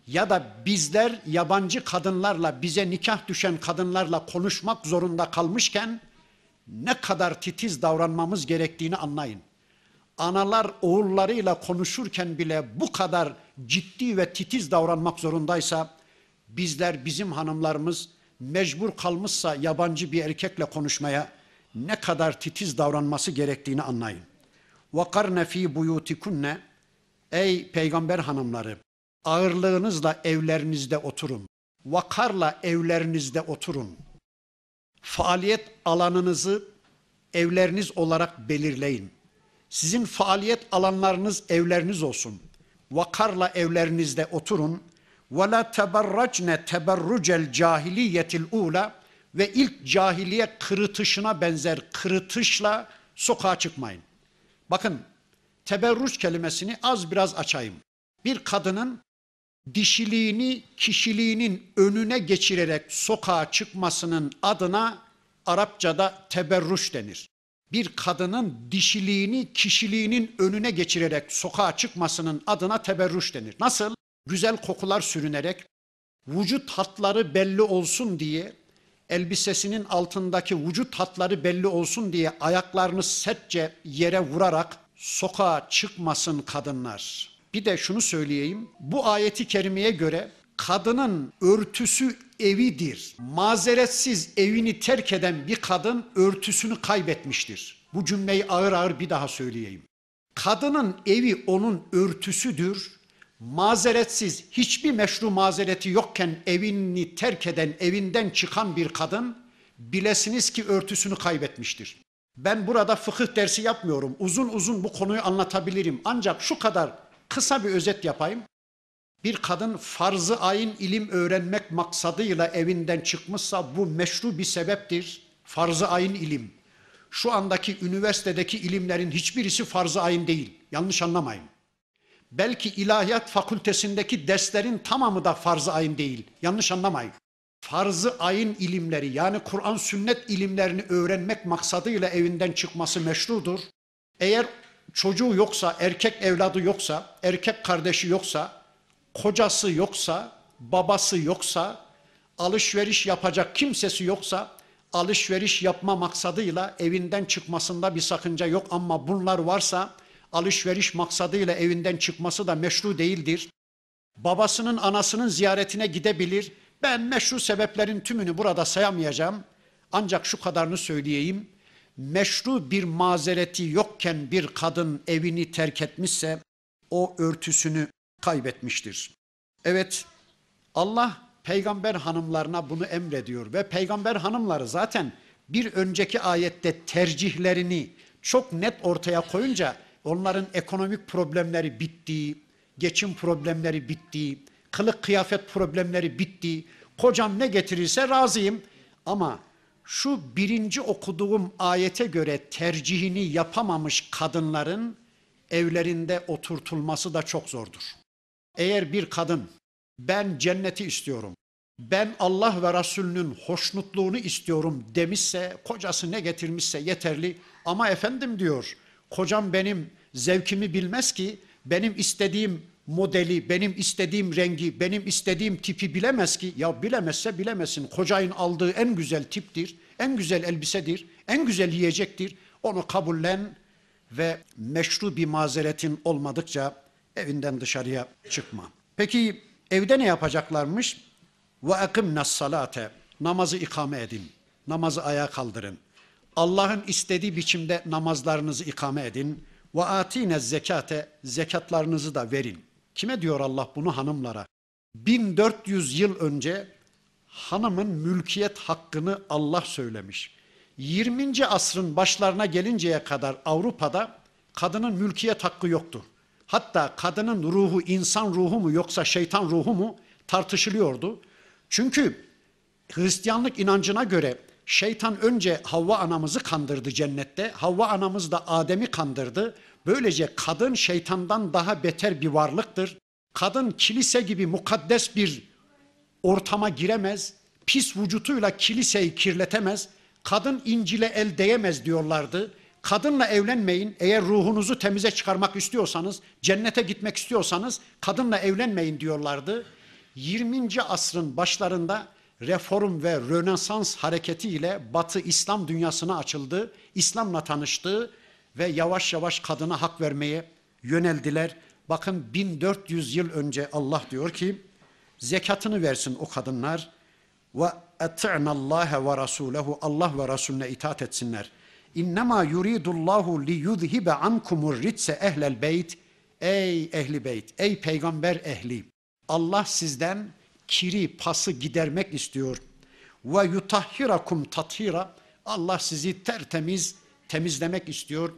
S1: ya da bizler yabancı kadınlarla bize nikah düşen kadınlarla konuşmak zorunda kalmışken ne kadar titiz davranmamız gerektiğini anlayın. Analar oğullarıyla konuşurken bile bu kadar ciddi ve titiz davranmak zorundaysa bizler bizim hanımlarımız mecbur kalmışsa yabancı bir erkekle konuşmaya ne kadar titiz davranması gerektiğini anlayın. وَقَرْنَ ف۪ي بُيُوتِكُنَّ Ey peygamber hanımları ağırlığınızla evlerinizde oturun. Vakarla evlerinizde oturun. Faaliyet alanınızı evleriniz olarak belirleyin. Sizin faaliyet alanlarınız evleriniz olsun. Vakarla evlerinizde oturun. Ve la teberracne teberrucel cahiliyetil ula ve ilk cahiliye kırıtışına benzer kırıtışla sokağa çıkmayın. Bakın teberruç kelimesini az biraz açayım. Bir kadının dişiliğini, kişiliğinin önüne geçirerek sokağa çıkmasının adına Arapçada teberruş denir. bir kadının dişiliğini, kişiliğinin önüne geçirerek sokağa çıkmasının adına teberruş denir. Nasıl? Güzel kokular sürünerek, vücut hatları belli olsun diye, elbisesinin altındaki vücut hatları belli olsun diye ayaklarını sertçe yere vurarak sokağa çıkmasın kadınlar. Bir de şunu söyleyeyim. Bu ayeti kerimeye göre kadının örtüsü evidir. Mazeretsiz evini terk eden bir kadın örtüsünü kaybetmiştir. Bu cümleyi ağır ağır bir daha söyleyeyim. Kadının evi onun örtüsüdür. Mazeretsiz hiçbir meşru mazereti yokken evini terk eden, evinden çıkan bir kadın bilesiniz ki örtüsünü kaybetmiştir. Ben burada fıkıh dersi yapmıyorum. Uzun uzun bu konuyu anlatabilirim. Ancak şu kadar kısa bir özet yapayım. Bir kadın farzı ayın ilim öğrenmek maksadıyla evinden çıkmışsa bu meşru bir sebeptir. Farzı ayın ilim. Şu andaki üniversitedeki ilimlerin hiçbirisi farzı ayın değil. Yanlış anlamayın. Belki ilahiyat fakültesindeki derslerin tamamı da farz-ı ayın değil. Yanlış anlamayın. Farz-ı ayın ilimleri yani Kur'an sünnet ilimlerini öğrenmek maksadıyla evinden çıkması meşrudur. Eğer çocuğu yoksa, erkek evladı yoksa, erkek kardeşi yoksa, kocası yoksa, babası yoksa, alışveriş yapacak kimsesi yoksa, alışveriş yapma maksadıyla evinden çıkmasında bir sakınca yok ama bunlar varsa alışveriş maksadıyla evinden çıkması da meşru değildir. Babasının anasının ziyaretine gidebilir. Ben meşru sebeplerin tümünü burada sayamayacağım. Ancak şu kadarını söyleyeyim. Meşru bir mazereti yokken bir kadın evini terk etmişse o örtüsünü kaybetmiştir. Evet Allah peygamber hanımlarına bunu emrediyor ve peygamber hanımları zaten bir önceki ayette tercihlerini çok net ortaya koyunca onların ekonomik problemleri bitti, geçim problemleri bitti, kılık kıyafet problemleri bitti. Kocam ne getirirse razıyım ama şu birinci okuduğum ayete göre tercihini yapamamış kadınların evlerinde oturtulması da çok zordur. Eğer bir kadın ben cenneti istiyorum, ben Allah ve Resulünün hoşnutluğunu istiyorum demişse, kocası ne getirmişse yeterli ama efendim diyor, kocam benim zevkimi bilmez ki, benim istediğim modeli, benim istediğim rengi, benim istediğim tipi bilemez ki. Ya bilemezse bilemesin. Kocayın aldığı en güzel tiptir, en güzel elbisedir, en güzel yiyecektir. Onu kabullen ve meşru bir mazeretin olmadıkça evinden dışarıya çıkma. Peki evde ne yapacaklarmış? Ve ekimnas salate. Namazı ikame edin. Namazı ayağa kaldırın. Allah'ın istediği biçimde namazlarınızı ikame edin. Ve atine zekate. Zekatlarınızı da verin. Kime diyor Allah bunu hanımlara? 1400 yıl önce hanımın mülkiyet hakkını Allah söylemiş. 20. asrın başlarına gelinceye kadar Avrupa'da kadının mülkiyet hakkı yoktu. Hatta kadının ruhu insan ruhu mu yoksa şeytan ruhu mu tartışılıyordu. Çünkü Hristiyanlık inancına göre şeytan önce Havva anamızı kandırdı cennette. Havva anamız da Adem'i kandırdı. Böylece kadın şeytandan daha beter bir varlıktır. Kadın kilise gibi mukaddes bir ortama giremez. Pis vücutuyla kiliseyi kirletemez. Kadın İncil'e el değemez diyorlardı. Kadınla evlenmeyin. Eğer ruhunuzu temize çıkarmak istiyorsanız, cennete gitmek istiyorsanız kadınla evlenmeyin diyorlardı. 20. asrın başlarında reform ve rönesans hareketiyle Batı İslam dünyasına açıldı. İslam'la tanıştı ve yavaş yavaş kadına hak vermeye yöneldiler. Bakın 1400 yıl önce Allah diyor ki zekatını versin o kadınlar ve Allah ve rasulehu Allah ve Resulüne itaat etsinler. İnnemâ yuridullahu li yuzhibe ankumur ritse ehlel beyt. Ey ehli beyt, ey peygamber ehli. Allah sizden kiri, pası gidermek istiyor. Ve yutahhirakum tathira. Allah sizi tertemiz temizlemek istiyor.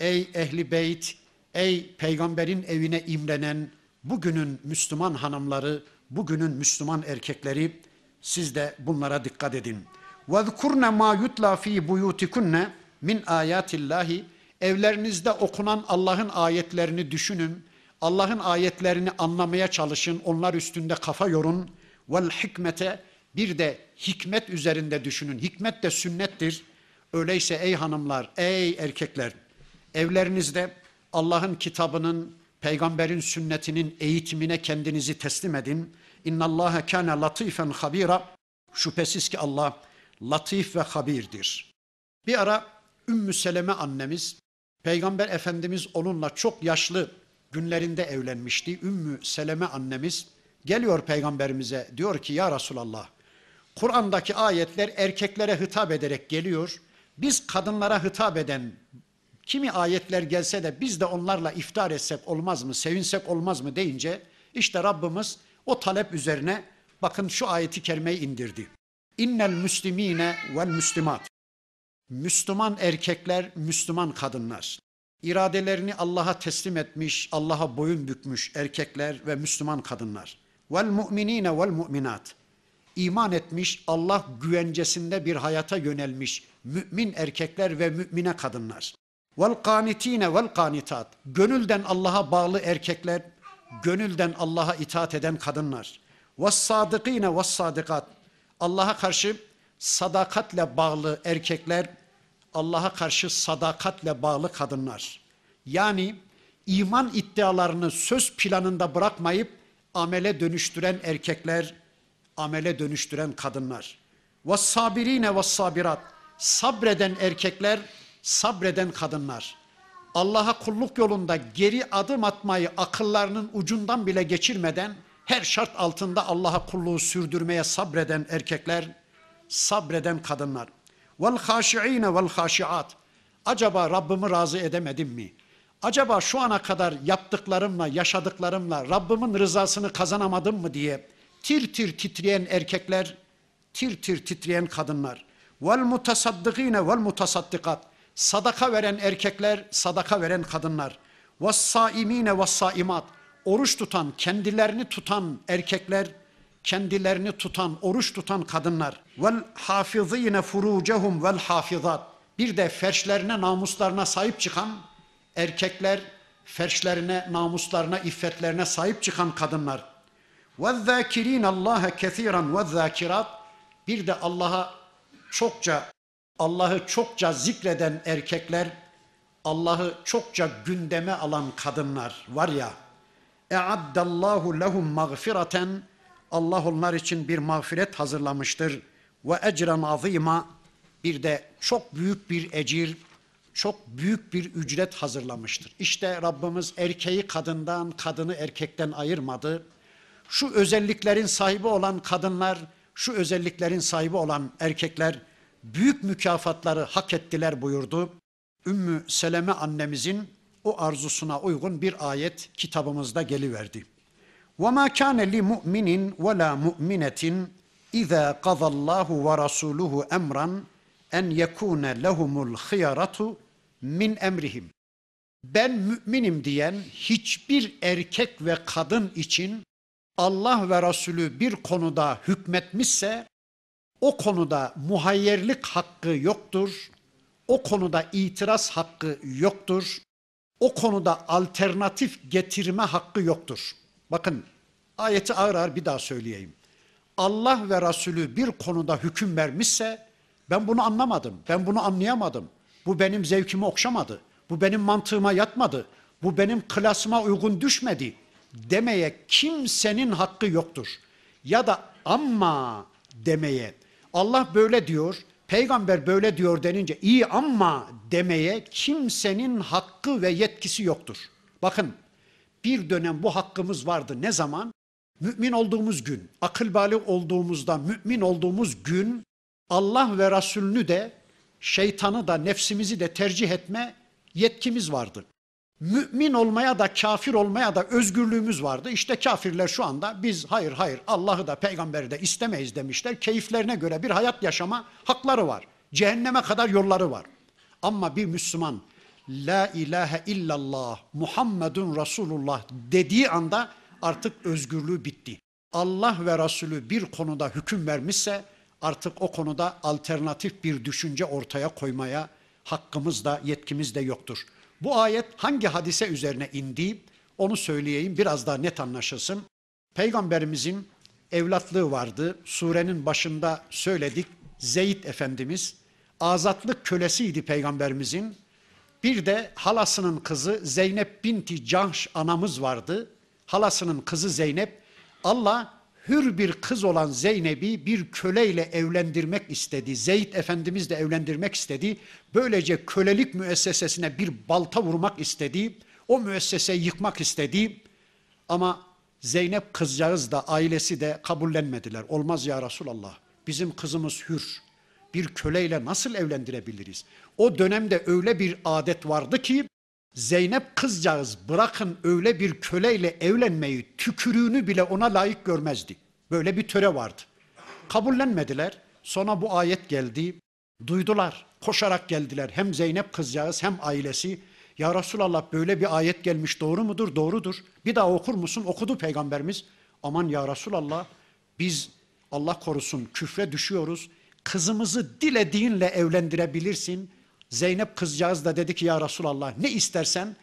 S1: Ey ehli beyt, ey peygamberin evine imrenen bugünün Müslüman hanımları, bugünün Müslüman erkekleri siz de bunlara dikkat edin. وَذْكُرْنَ مَا يُتْلَى ف۪ي بُيُوتِكُنَّ min ayatillahi evlerinizde okunan Allah'ın ayetlerini düşünün. Allah'ın ayetlerini anlamaya çalışın. Onlar üstünde kafa yorun. Vel hikmete bir de hikmet üzerinde düşünün. Hikmet de sünnettir. Öyleyse ey hanımlar, ey erkekler, evlerinizde Allah'ın kitabının, peygamberin sünnetinin eğitimine kendinizi teslim edin. İnna Allah kana latifen habira. Şüphesiz ki Allah latif ve habirdir. Bir ara Ümmü Seleme annemiz, Peygamber Efendimiz onunla çok yaşlı günlerinde evlenmişti. Ümmü Seleme annemiz geliyor peygamberimize diyor ki ya Resulallah Kur'an'daki ayetler erkeklere hitap ederek geliyor. Biz kadınlara hitap eden kimi ayetler gelse de biz de onlarla iftar etsek olmaz mı, sevinsek olmaz mı deyince işte Rabbimiz o talep üzerine bakın şu ayeti kerimeyi indirdi. İnnel müslimine vel müslimat. Müslüman erkekler, Müslüman kadınlar. İradelerini Allah'a teslim etmiş, Allah'a boyun bükmüş erkekler ve Müslüman kadınlar. Vel mu'minine vel mu'minat. İman etmiş, Allah güvencesinde bir hayata yönelmiş mümin erkekler ve mümine kadınlar. Vel kanitine vel kanitat. Gönülden Allah'a bağlı erkekler, gönülden Allah'a itaat eden kadınlar. Ve sadıkine ve sadikat. Allah'a karşı sadakatle bağlı erkekler, Allah'a karşı sadakatle bağlı kadınlar. Yani iman iddialarını söz planında bırakmayıp amele dönüştüren erkekler, amele dönüştüren kadınlar. Ve sabirine ve sabirat. Sabreden erkekler, sabreden kadınlar. Allah'a kulluk yolunda geri adım atmayı akıllarının ucundan bile geçirmeden her şart altında Allah'a kulluğu sürdürmeye sabreden erkekler, sabreden kadınlar. Vel haşiine vel haşiat. Acaba Rabbimi razı edemedim mi? Acaba şu ana kadar yaptıklarımla, yaşadıklarımla Rabbimin rızasını kazanamadım mı diye tir tir titreyen erkekler, tir tir titreyen kadınlar. Vel mutasaddikine vel mutasaddikat. Sadaka veren erkekler, sadaka veren kadınlar. Ve saimine ve saimat. Oruç tutan, kendilerini tutan erkekler, kendilerini tutan, oruç tutan kadınlar. Vel hafizine furucehum vel hafizat. Bir de ferşlerine, namuslarına sahip çıkan erkekler, ferşlerine, namuslarına, iffetlerine sahip çıkan kadınlar. Allah'a kethiran ve zâkirat. Bir de Allah'a çokça, Allah'ı çokça zikreden erkekler, Allah'ı çokça gündeme alan kadınlar var ya. E'addallahu lehum mağfireten. Allah onlar için bir mağfiret hazırlamıştır. Ve ecren azima. Bir de çok büyük bir ecir, çok büyük bir ücret hazırlamıştır. İşte Rabbimiz erkeği kadından, kadını erkekten ayırmadı. Şu özelliklerin sahibi olan kadınlar, şu özelliklerin sahibi olan erkekler büyük mükafatları hak ettiler buyurdu. Ümmü Seleme annemizin o arzusuna uygun bir ayet kitabımızda geliverdi. وَمَا كَانَ لِمُؤْمِنٍ وَلَا مُؤْمِنَةٍ اِذَا قَضَى اللّٰهُ وَرَسُولُهُ اَمْرًا en yekune lehumul hıyaratu min emrihim. Ben müminim diyen hiçbir erkek ve kadın için Allah ve Resulü bir konuda hükmetmişse o konuda muhayyerlik hakkı yoktur. O konuda itiraz hakkı yoktur. O konuda alternatif getirme hakkı yoktur. Bakın ayeti ağır ağır bir daha söyleyeyim. Allah ve Resulü bir konuda hüküm vermişse ben bunu anlamadım, ben bunu anlayamadım. Bu benim zevkimi okşamadı, bu benim mantığıma yatmadı, bu benim klasıma uygun düşmedi demeye kimsenin hakkı yoktur. Ya da amma demeye Allah böyle diyor, peygamber böyle diyor denince iyi ama demeye kimsenin hakkı ve yetkisi yoktur. Bakın bir dönem bu hakkımız vardı. Ne zaman? Mümin olduğumuz gün, akıl bali olduğumuzda mümin olduğumuz gün Allah ve Resulünü de şeytanı da nefsimizi de tercih etme yetkimiz vardı. Mümin olmaya da kafir olmaya da özgürlüğümüz vardı. İşte kafirler şu anda biz hayır hayır Allah'ı da peygamberi de istemeyiz demişler. Keyiflerine göre bir hayat yaşama hakları var. Cehenneme kadar yolları var. Ama bir Müslüman La ilahe illallah Muhammedun Resulullah dediği anda artık özgürlüğü bitti. Allah ve Resulü bir konuda hüküm vermişse artık o konuda alternatif bir düşünce ortaya koymaya hakkımız da yetkimiz de yoktur. Bu ayet hangi hadise üzerine indi onu söyleyeyim biraz daha net anlaşılsın. Peygamberimizin evlatlığı vardı. Surenin başında söyledik. Zeyd Efendimiz azatlık kölesiydi peygamberimizin. Bir de halasının kızı Zeynep binti Cahş anamız vardı. Halasının kızı Zeynep. Allah hür bir kız olan Zeynep'i bir köleyle evlendirmek istedi. Zeyd Efendimiz de evlendirmek istedi. Böylece kölelik müessesesine bir balta vurmak istedi. O müesseseyi yıkmak istedi. Ama Zeynep kızcağız da ailesi de kabullenmediler. Olmaz ya Resulallah. Bizim kızımız hür. Bir köleyle nasıl evlendirebiliriz? O dönemde öyle bir adet vardı ki Zeynep kızcağız bırakın öyle bir köleyle evlenmeyi tükürüğünü bile ona layık görmezdi. Böyle bir töre vardı. Kabullenmediler. Sonra bu ayet geldi. Duydular. Koşarak geldiler. Hem Zeynep kızcağız hem ailesi. Ya Resulallah böyle bir ayet gelmiş doğru mudur? Doğrudur. Bir daha okur musun? Okudu peygamberimiz. Aman ya Resulallah biz Allah korusun küfre düşüyoruz. Kızımızı dilediğinle evlendirebilirsin. Zeynep kızcağız da dedi ki ya Resulallah ne istersen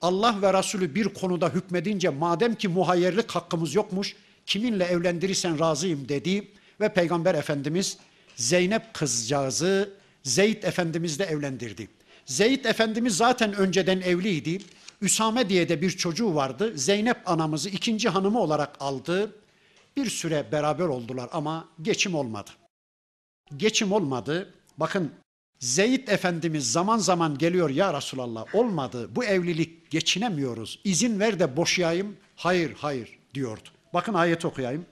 S1: Allah ve Resulü bir konuda hükmedince madem ki muhayyerlik hakkımız yokmuş kiminle evlendirirsen razıyım dedi ve Peygamber Efendimiz Zeynep kızcağızı Zeyd Efendimizle evlendirdi. Zeyd Efendimiz zaten önceden evliydi. Üsame diye de bir çocuğu vardı. Zeynep anamızı ikinci hanımı olarak aldı. Bir süre beraber oldular ama geçim olmadı. Geçim olmadı. Bakın Zeyd Efendimiz zaman zaman geliyor ya Resulallah olmadı bu evlilik geçinemiyoruz. İzin ver de boşayayım. Hayır hayır diyordu. Bakın ayet okuyayım.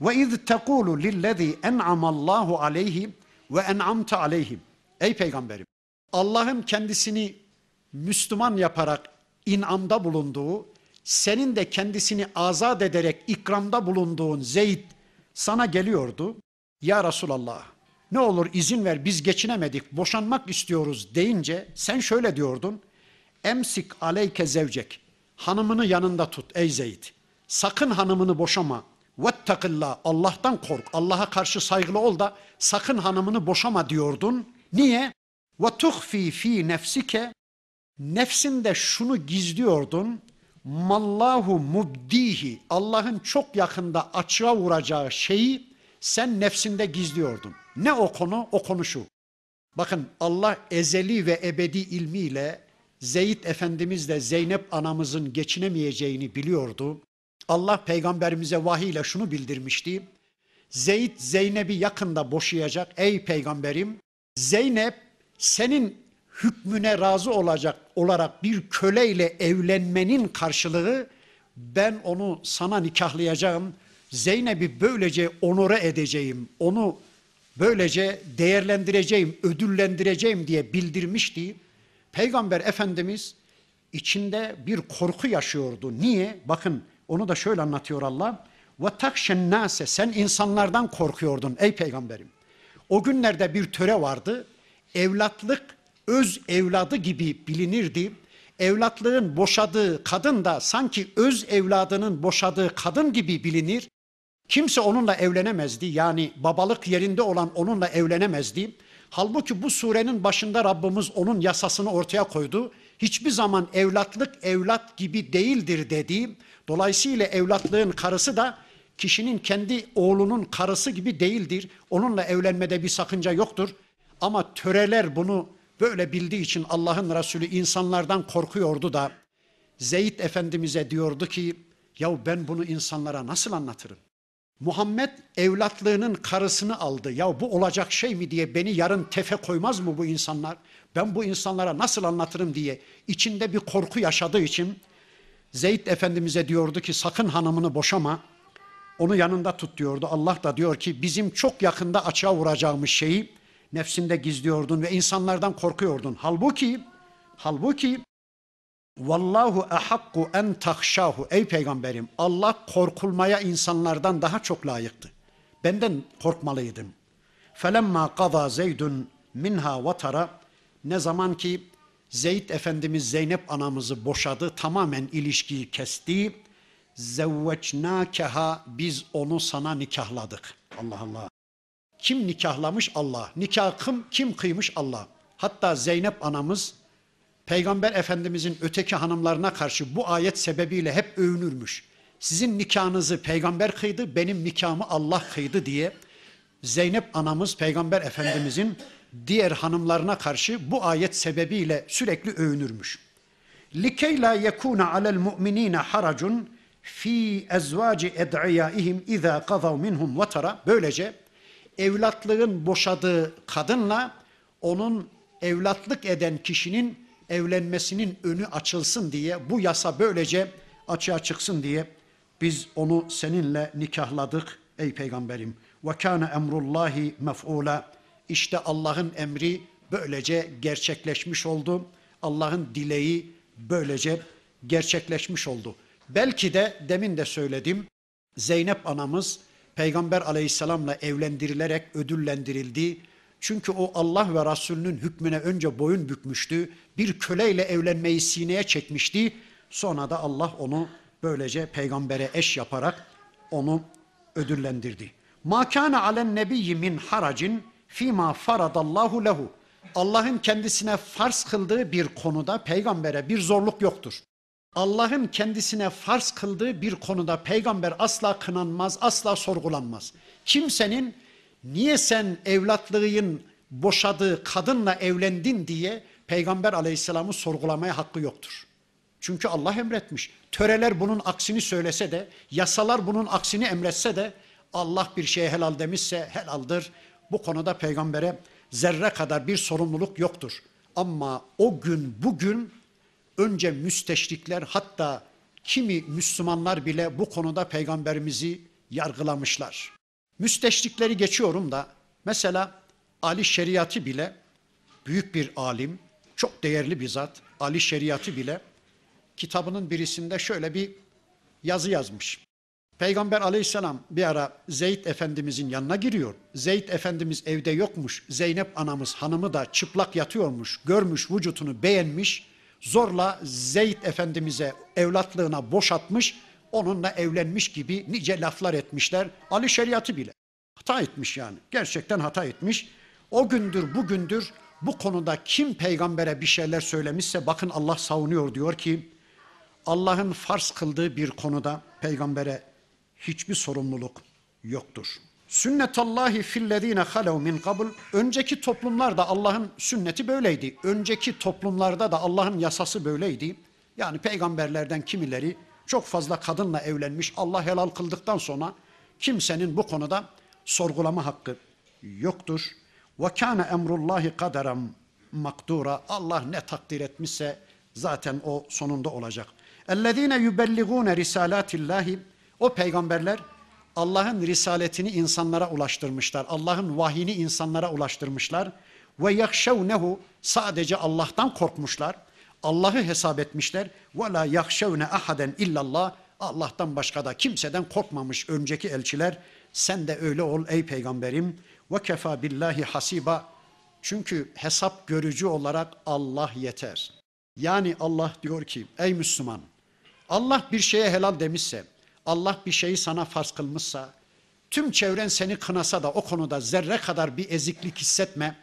S1: Ve iz tekulu lillezî en'amallahu aleyhi ve en'amte aleyhim. Ey peygamberim Allah'ın kendisini Müslüman yaparak inamda bulunduğu, senin de kendisini azat ederek ikramda bulunduğun Zeyd sana geliyordu. Ya Resulallah ne olur izin ver biz geçinemedik boşanmak istiyoruz deyince sen şöyle diyordun. Emsik aleyke zevcek. Hanımını yanında tut ey Zeyd. Sakın hanımını boşama. Vettakillah Allah'tan kork. Allah'a karşı saygılı ol da sakın hanımını boşama diyordun. Niye? Ve tuhfi fi nefsike nefsinde şunu gizliyordun. Mallahu mubdihi Allah'ın çok yakında açığa vuracağı şeyi sen nefsinde gizliyordun. Ne o konu? O konu şu. Bakın Allah ezeli ve ebedi ilmiyle Zeyd Efendimizle Zeynep anamızın geçinemeyeceğini biliyordu. Allah peygamberimize vahiy ile şunu bildirmişti. Zeyd Zeynep'i yakında boşayacak. Ey peygamberim Zeynep senin hükmüne razı olacak olarak bir köleyle evlenmenin karşılığı ben onu sana nikahlayacağım. Zeynep'i böylece onore edeceğim. Onu böylece değerlendireceğim, ödüllendireceğim diye bildirmişti. Peygamber Efendimiz içinde bir korku yaşıyordu. Niye? Bakın onu da şöyle anlatıyor Allah. Ve takşen nase sen insanlardan korkuyordun ey peygamberim. O günlerde bir töre vardı. Evlatlık öz evladı gibi bilinirdi. Evlatlığın boşadığı kadın da sanki öz evladının boşadığı kadın gibi bilinir. Kimse onunla evlenemezdi. Yani babalık yerinde olan onunla evlenemezdi. Halbuki bu surenin başında Rabbimiz onun yasasını ortaya koydu. Hiçbir zaman evlatlık evlat gibi değildir dedi. Dolayısıyla evlatlığın karısı da kişinin kendi oğlunun karısı gibi değildir. Onunla evlenmede bir sakınca yoktur. Ama töreler bunu böyle bildiği için Allah'ın Resulü insanlardan korkuyordu da Zeyd Efendimiz'e diyordu ki ya ben bunu insanlara nasıl anlatırım? Muhammed evlatlığının karısını aldı. Ya bu olacak şey mi diye beni yarın tefe koymaz mı bu insanlar? Ben bu insanlara nasıl anlatırım diye içinde bir korku yaşadığı için Zeyd Efendimiz'e diyordu ki sakın hanımını boşama. Onu yanında tut diyordu. Allah da diyor ki bizim çok yakında açığa vuracağımız şeyi nefsinde gizliyordun ve insanlardan korkuyordun. Halbuki halbuki Vallahu ehakku en tahşahu. Ey peygamberim Allah korkulmaya insanlardan daha çok layıktı. Benden korkmalıydın. Felemma qada Zeydun minha vatara ne zaman ki Zeyd Efendimiz Zeynep anamızı boşadı, tamamen ilişkiyi kesti. Zevvecnâkeha biz onu sana nikahladık. Allah Allah. Kim nikahlamış? Allah. Nikah kim, kim kıymış? Allah. Hatta Zeynep anamız Peygamber Efendimizin öteki hanımlarına karşı bu ayet sebebiyle hep övünürmüş. Sizin nikahınızı peygamber kıydı, benim nikahımı Allah kıydı diye Zeynep anamız Peygamber Efendimizin diğer hanımlarına karşı bu ayet sebebiyle sürekli övünürmüş. لِكَيْ لَا يَكُونَ عَلَى الْمُؤْمِنِينَ حَرَجٌ fi ezvaci ed'iyaihim iza qadav minhum vatara böylece evlatlığın boşadığı kadınla onun evlatlık eden kişinin evlenmesinin önü açılsın diye bu yasa böylece açığa çıksın diye biz onu seninle nikahladık ey peygamberim. Ve kana emrullahi mef'ula. İşte Allah'ın emri böylece gerçekleşmiş oldu. Allah'ın dileği böylece gerçekleşmiş oldu. Belki de demin de söyledim. Zeynep anamız Peygamber aleyhisselamla evlendirilerek ödüllendirildi. Çünkü o Allah ve Resulünün hükmüne önce boyun bükmüştü. Bir köleyle evlenmeyi sineye çekmişti. Sonra da Allah onu böylece peygambere eş yaparak onu ödüllendirdi. Ma kana alen nebiyyi min haracin fima faradallahu lehu. Allah'ın kendisine farz kıldığı bir konuda peygambere bir zorluk yoktur. Allah'ın kendisine farz kıldığı bir konuda peygamber asla kınanmaz, asla sorgulanmaz. Kimsenin niye sen evlatlığın boşadığı kadınla evlendin diye peygamber aleyhisselamı sorgulamaya hakkı yoktur. Çünkü Allah emretmiş. Töreler bunun aksini söylese de, yasalar bunun aksini emretse de Allah bir şeye helal demişse helaldir. Bu konuda peygambere zerre kadar bir sorumluluk yoktur. Ama o gün bugün önce müsteşrikler hatta kimi Müslümanlar bile bu konuda peygamberimizi yargılamışlar. Müsteşrikleri geçiyorum da mesela Ali Şeriatı bile büyük bir alim, çok değerli bir zat Ali Şeriatı bile kitabının birisinde şöyle bir yazı yazmış. Peygamber aleyhisselam bir ara Zeyd Efendimizin yanına giriyor. Zeyd Efendimiz evde yokmuş. Zeynep anamız hanımı da çıplak yatıyormuş. Görmüş vücutunu beğenmiş. Zorla Zeyd Efendimiz'e evlatlığına boşatmış. Onunla evlenmiş gibi nice laflar etmişler. Ali şeriatı bile. Hata etmiş yani. Gerçekten hata etmiş. O gündür bugündür bu konuda kim peygambere bir şeyler söylemişse bakın Allah savunuyor diyor ki Allah'ın farz kıldığı bir konuda peygambere hiçbir sorumluluk yoktur. Sünnetallahi fillezine halev min kabul. Önceki toplumlarda Allah'ın sünneti böyleydi. Önceki toplumlarda da Allah'ın yasası böyleydi. Yani peygamberlerden kimileri çok fazla kadınla evlenmiş. Allah helal kıldıktan sonra kimsenin bu konuda sorgulama hakkı yoktur. Ve kana emrullahi kaderen makdura. Allah ne takdir etmişse zaten o sonunda olacak. Ellezine yubelligune risalatillahi o peygamberler Allah'ın risaletini insanlara ulaştırmışlar. Allah'ın vahyini insanlara ulaştırmışlar. Ve yakşevnehu sadece Allah'tan korkmuşlar. Allah'ı hesap etmişler. Ve la yakşevne ahaden illallah. Allah'tan başka da kimseden korkmamış önceki elçiler. Sen de öyle ol ey peygamberim. Ve kefa billahi hasiba. Çünkü hesap görücü olarak Allah yeter. Yani Allah diyor ki ey Müslüman Allah bir şeye helal demişse Allah bir şeyi sana farz kılmışsa, tüm çevren seni kınasa da o konuda zerre kadar bir eziklik hissetme.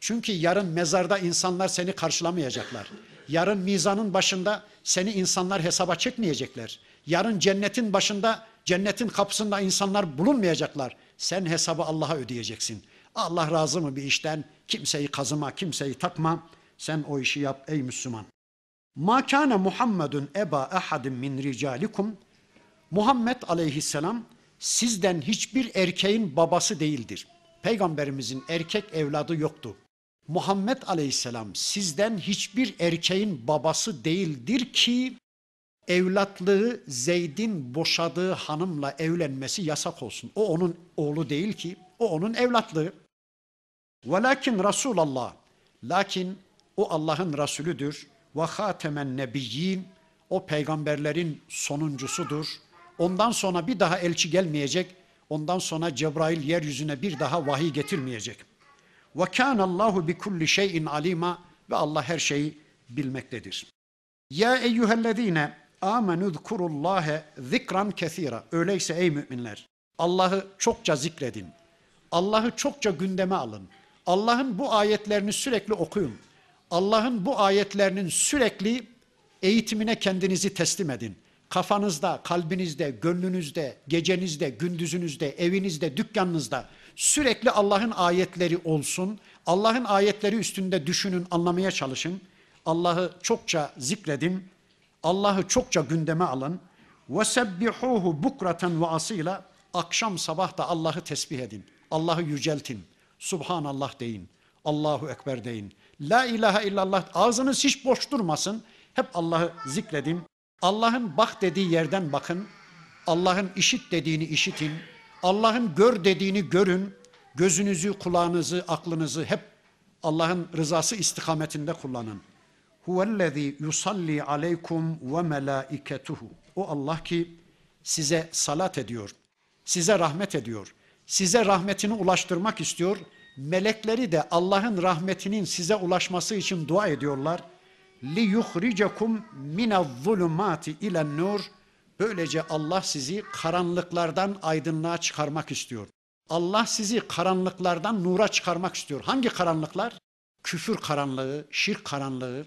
S1: Çünkü yarın mezarda insanlar seni karşılamayacaklar. Yarın mizanın başında seni insanlar hesaba çekmeyecekler. Yarın cennetin başında, cennetin kapısında insanlar bulunmayacaklar. Sen hesabı Allah'a ödeyeceksin. Allah razı mı bir işten? Kimseyi kazıma, kimseyi takma. Sen o işi yap ey Müslüman. Ma kana Muhammedun eba ahadin min ricalikum Muhammed aleyhisselam sizden hiçbir erkeğin babası değildir. Peygamberimizin erkek evladı yoktu. Muhammed aleyhisselam sizden hiçbir erkeğin babası değildir ki evlatlığı Zeyd'in boşadığı hanımla evlenmesi yasak olsun. O onun oğlu değil ki, o onun evlatlığı. Velakin Resulallah, lakin o Allah'ın Resulüdür. Ve hatemen nebiyyin, o peygamberlerin sonuncusudur. Ondan sonra bir daha elçi gelmeyecek. Ondan sonra Cebrail yeryüzüne bir daha vahiy getirmeyecek. Ve Allahu bi kulli şeyin alima ve Allah her şeyi bilmektedir. Ya eyyühellezine amenu zkurullâhe zikran kesira. Öyleyse ey müminler Allah'ı çokça zikredin. Allah'ı çokça gündeme alın. Allah'ın bu ayetlerini sürekli okuyun. Allah'ın bu ayetlerinin sürekli eğitimine kendinizi teslim edin kafanızda, kalbinizde, gönlünüzde, gecenizde, gündüzünüzde, evinizde, dükkanınızda Sürekli Allah'ın ayetleri olsun. Allah'ın ayetleri üstünde düşünün, anlamaya çalışın. Allah'ı çokça zikredin. Allah'ı çokça gündeme alın. Sebbihuhu bukraten ve asila. Akşam sabah da Allah'ı tesbih edin. Allah'ı yüceltin. Subhanallah deyin. Allahu Ekber deyin. La ilahe illallah ağzınız hiç boş durmasın. Hep Allah'ı zikredin. Allah'ın bak dediği yerden bakın. Allah'ın işit dediğini işitin. Allah'ın gör dediğini görün. Gözünüzü, kulağınızı, aklınızı hep Allah'ın rızası istikametinde kullanın. Huvellezî yusalli aleykum ve melâiketuhu. O Allah ki size salat ediyor. Size rahmet ediyor. Size rahmetini ulaştırmak istiyor. Melekleri de Allah'ın rahmetinin size ulaşması için dua ediyorlar. Li yuhricekum minez-zulumati ilen-nur. Böylece Allah sizi karanlıklardan aydınlığa çıkarmak istiyor. Allah sizi karanlıklardan nura çıkarmak istiyor. Hangi karanlıklar? Küfür karanlığı, şirk karanlığı,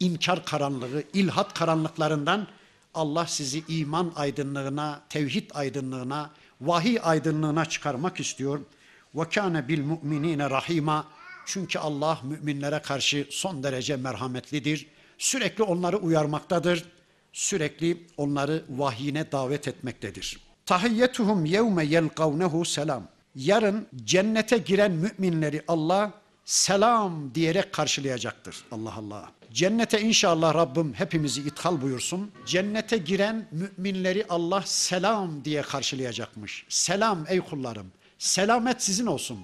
S1: inkar karanlığı, ilhat karanlıklarından Allah sizi iman aydınlığına, tevhid aydınlığına, vahiy aydınlığına çıkarmak istiyor. Ve kâne bil mu'minîne rahîmâ. Çünkü Allah müminlere karşı son derece merhametlidir. Sürekli onları uyarmaktadır. Sürekli onları vahyine davet etmektedir. Tahiyyetuhum yevme yelkavnehu selam. Yarın cennete giren müminleri Allah selam diyerek karşılayacaktır. Allah Allah. Cennete inşallah Rabbim hepimizi ithal buyursun. Cennete giren müminleri Allah selam diye karşılayacakmış. Selam ey kullarım. Selamet sizin olsun.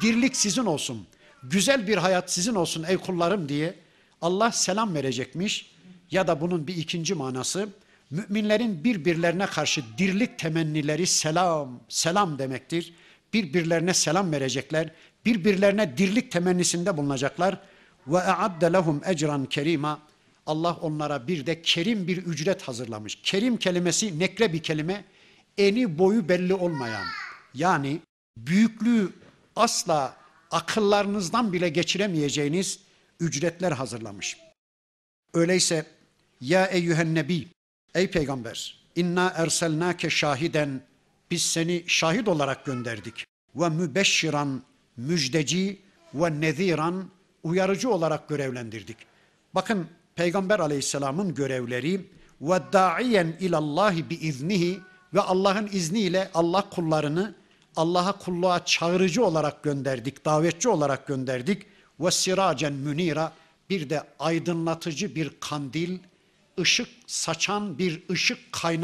S1: Dirlik sizin olsun. Güzel bir hayat sizin olsun ey kullarım diye Allah selam verecekmiş. Ya da bunun bir ikinci manası müminlerin birbirlerine karşı dirlik temennileri selam, selam demektir. Birbirlerine selam verecekler. Birbirlerine dirlik temennisinde bulunacaklar. Ve e'adde lehum ecran kerima. Allah onlara bir de kerim bir ücret hazırlamış. Kerim kelimesi nekre bir kelime. Eni boyu belli olmayan. Yani büyüklüğü asla akıllarınızdan bile geçiremeyeceğiniz ücretler hazırlamış. Öyleyse ya eyyühen nebi ey peygamber inna erselnake şahiden biz seni şahit olarak gönderdik ve mübeşşiran müjdeci ve neziran uyarıcı olarak görevlendirdik. Bakın Peygamber Aleyhisselam'ın görevleri ve da'iyen ilallahi bi iznihi ve Allah'ın izniyle Allah kullarını Allah'a kulluğa çağırıcı olarak gönderdik, davetçi olarak gönderdik. Ve siracen münira bir de aydınlatıcı bir kandil, ışık saçan bir ışık kaynağı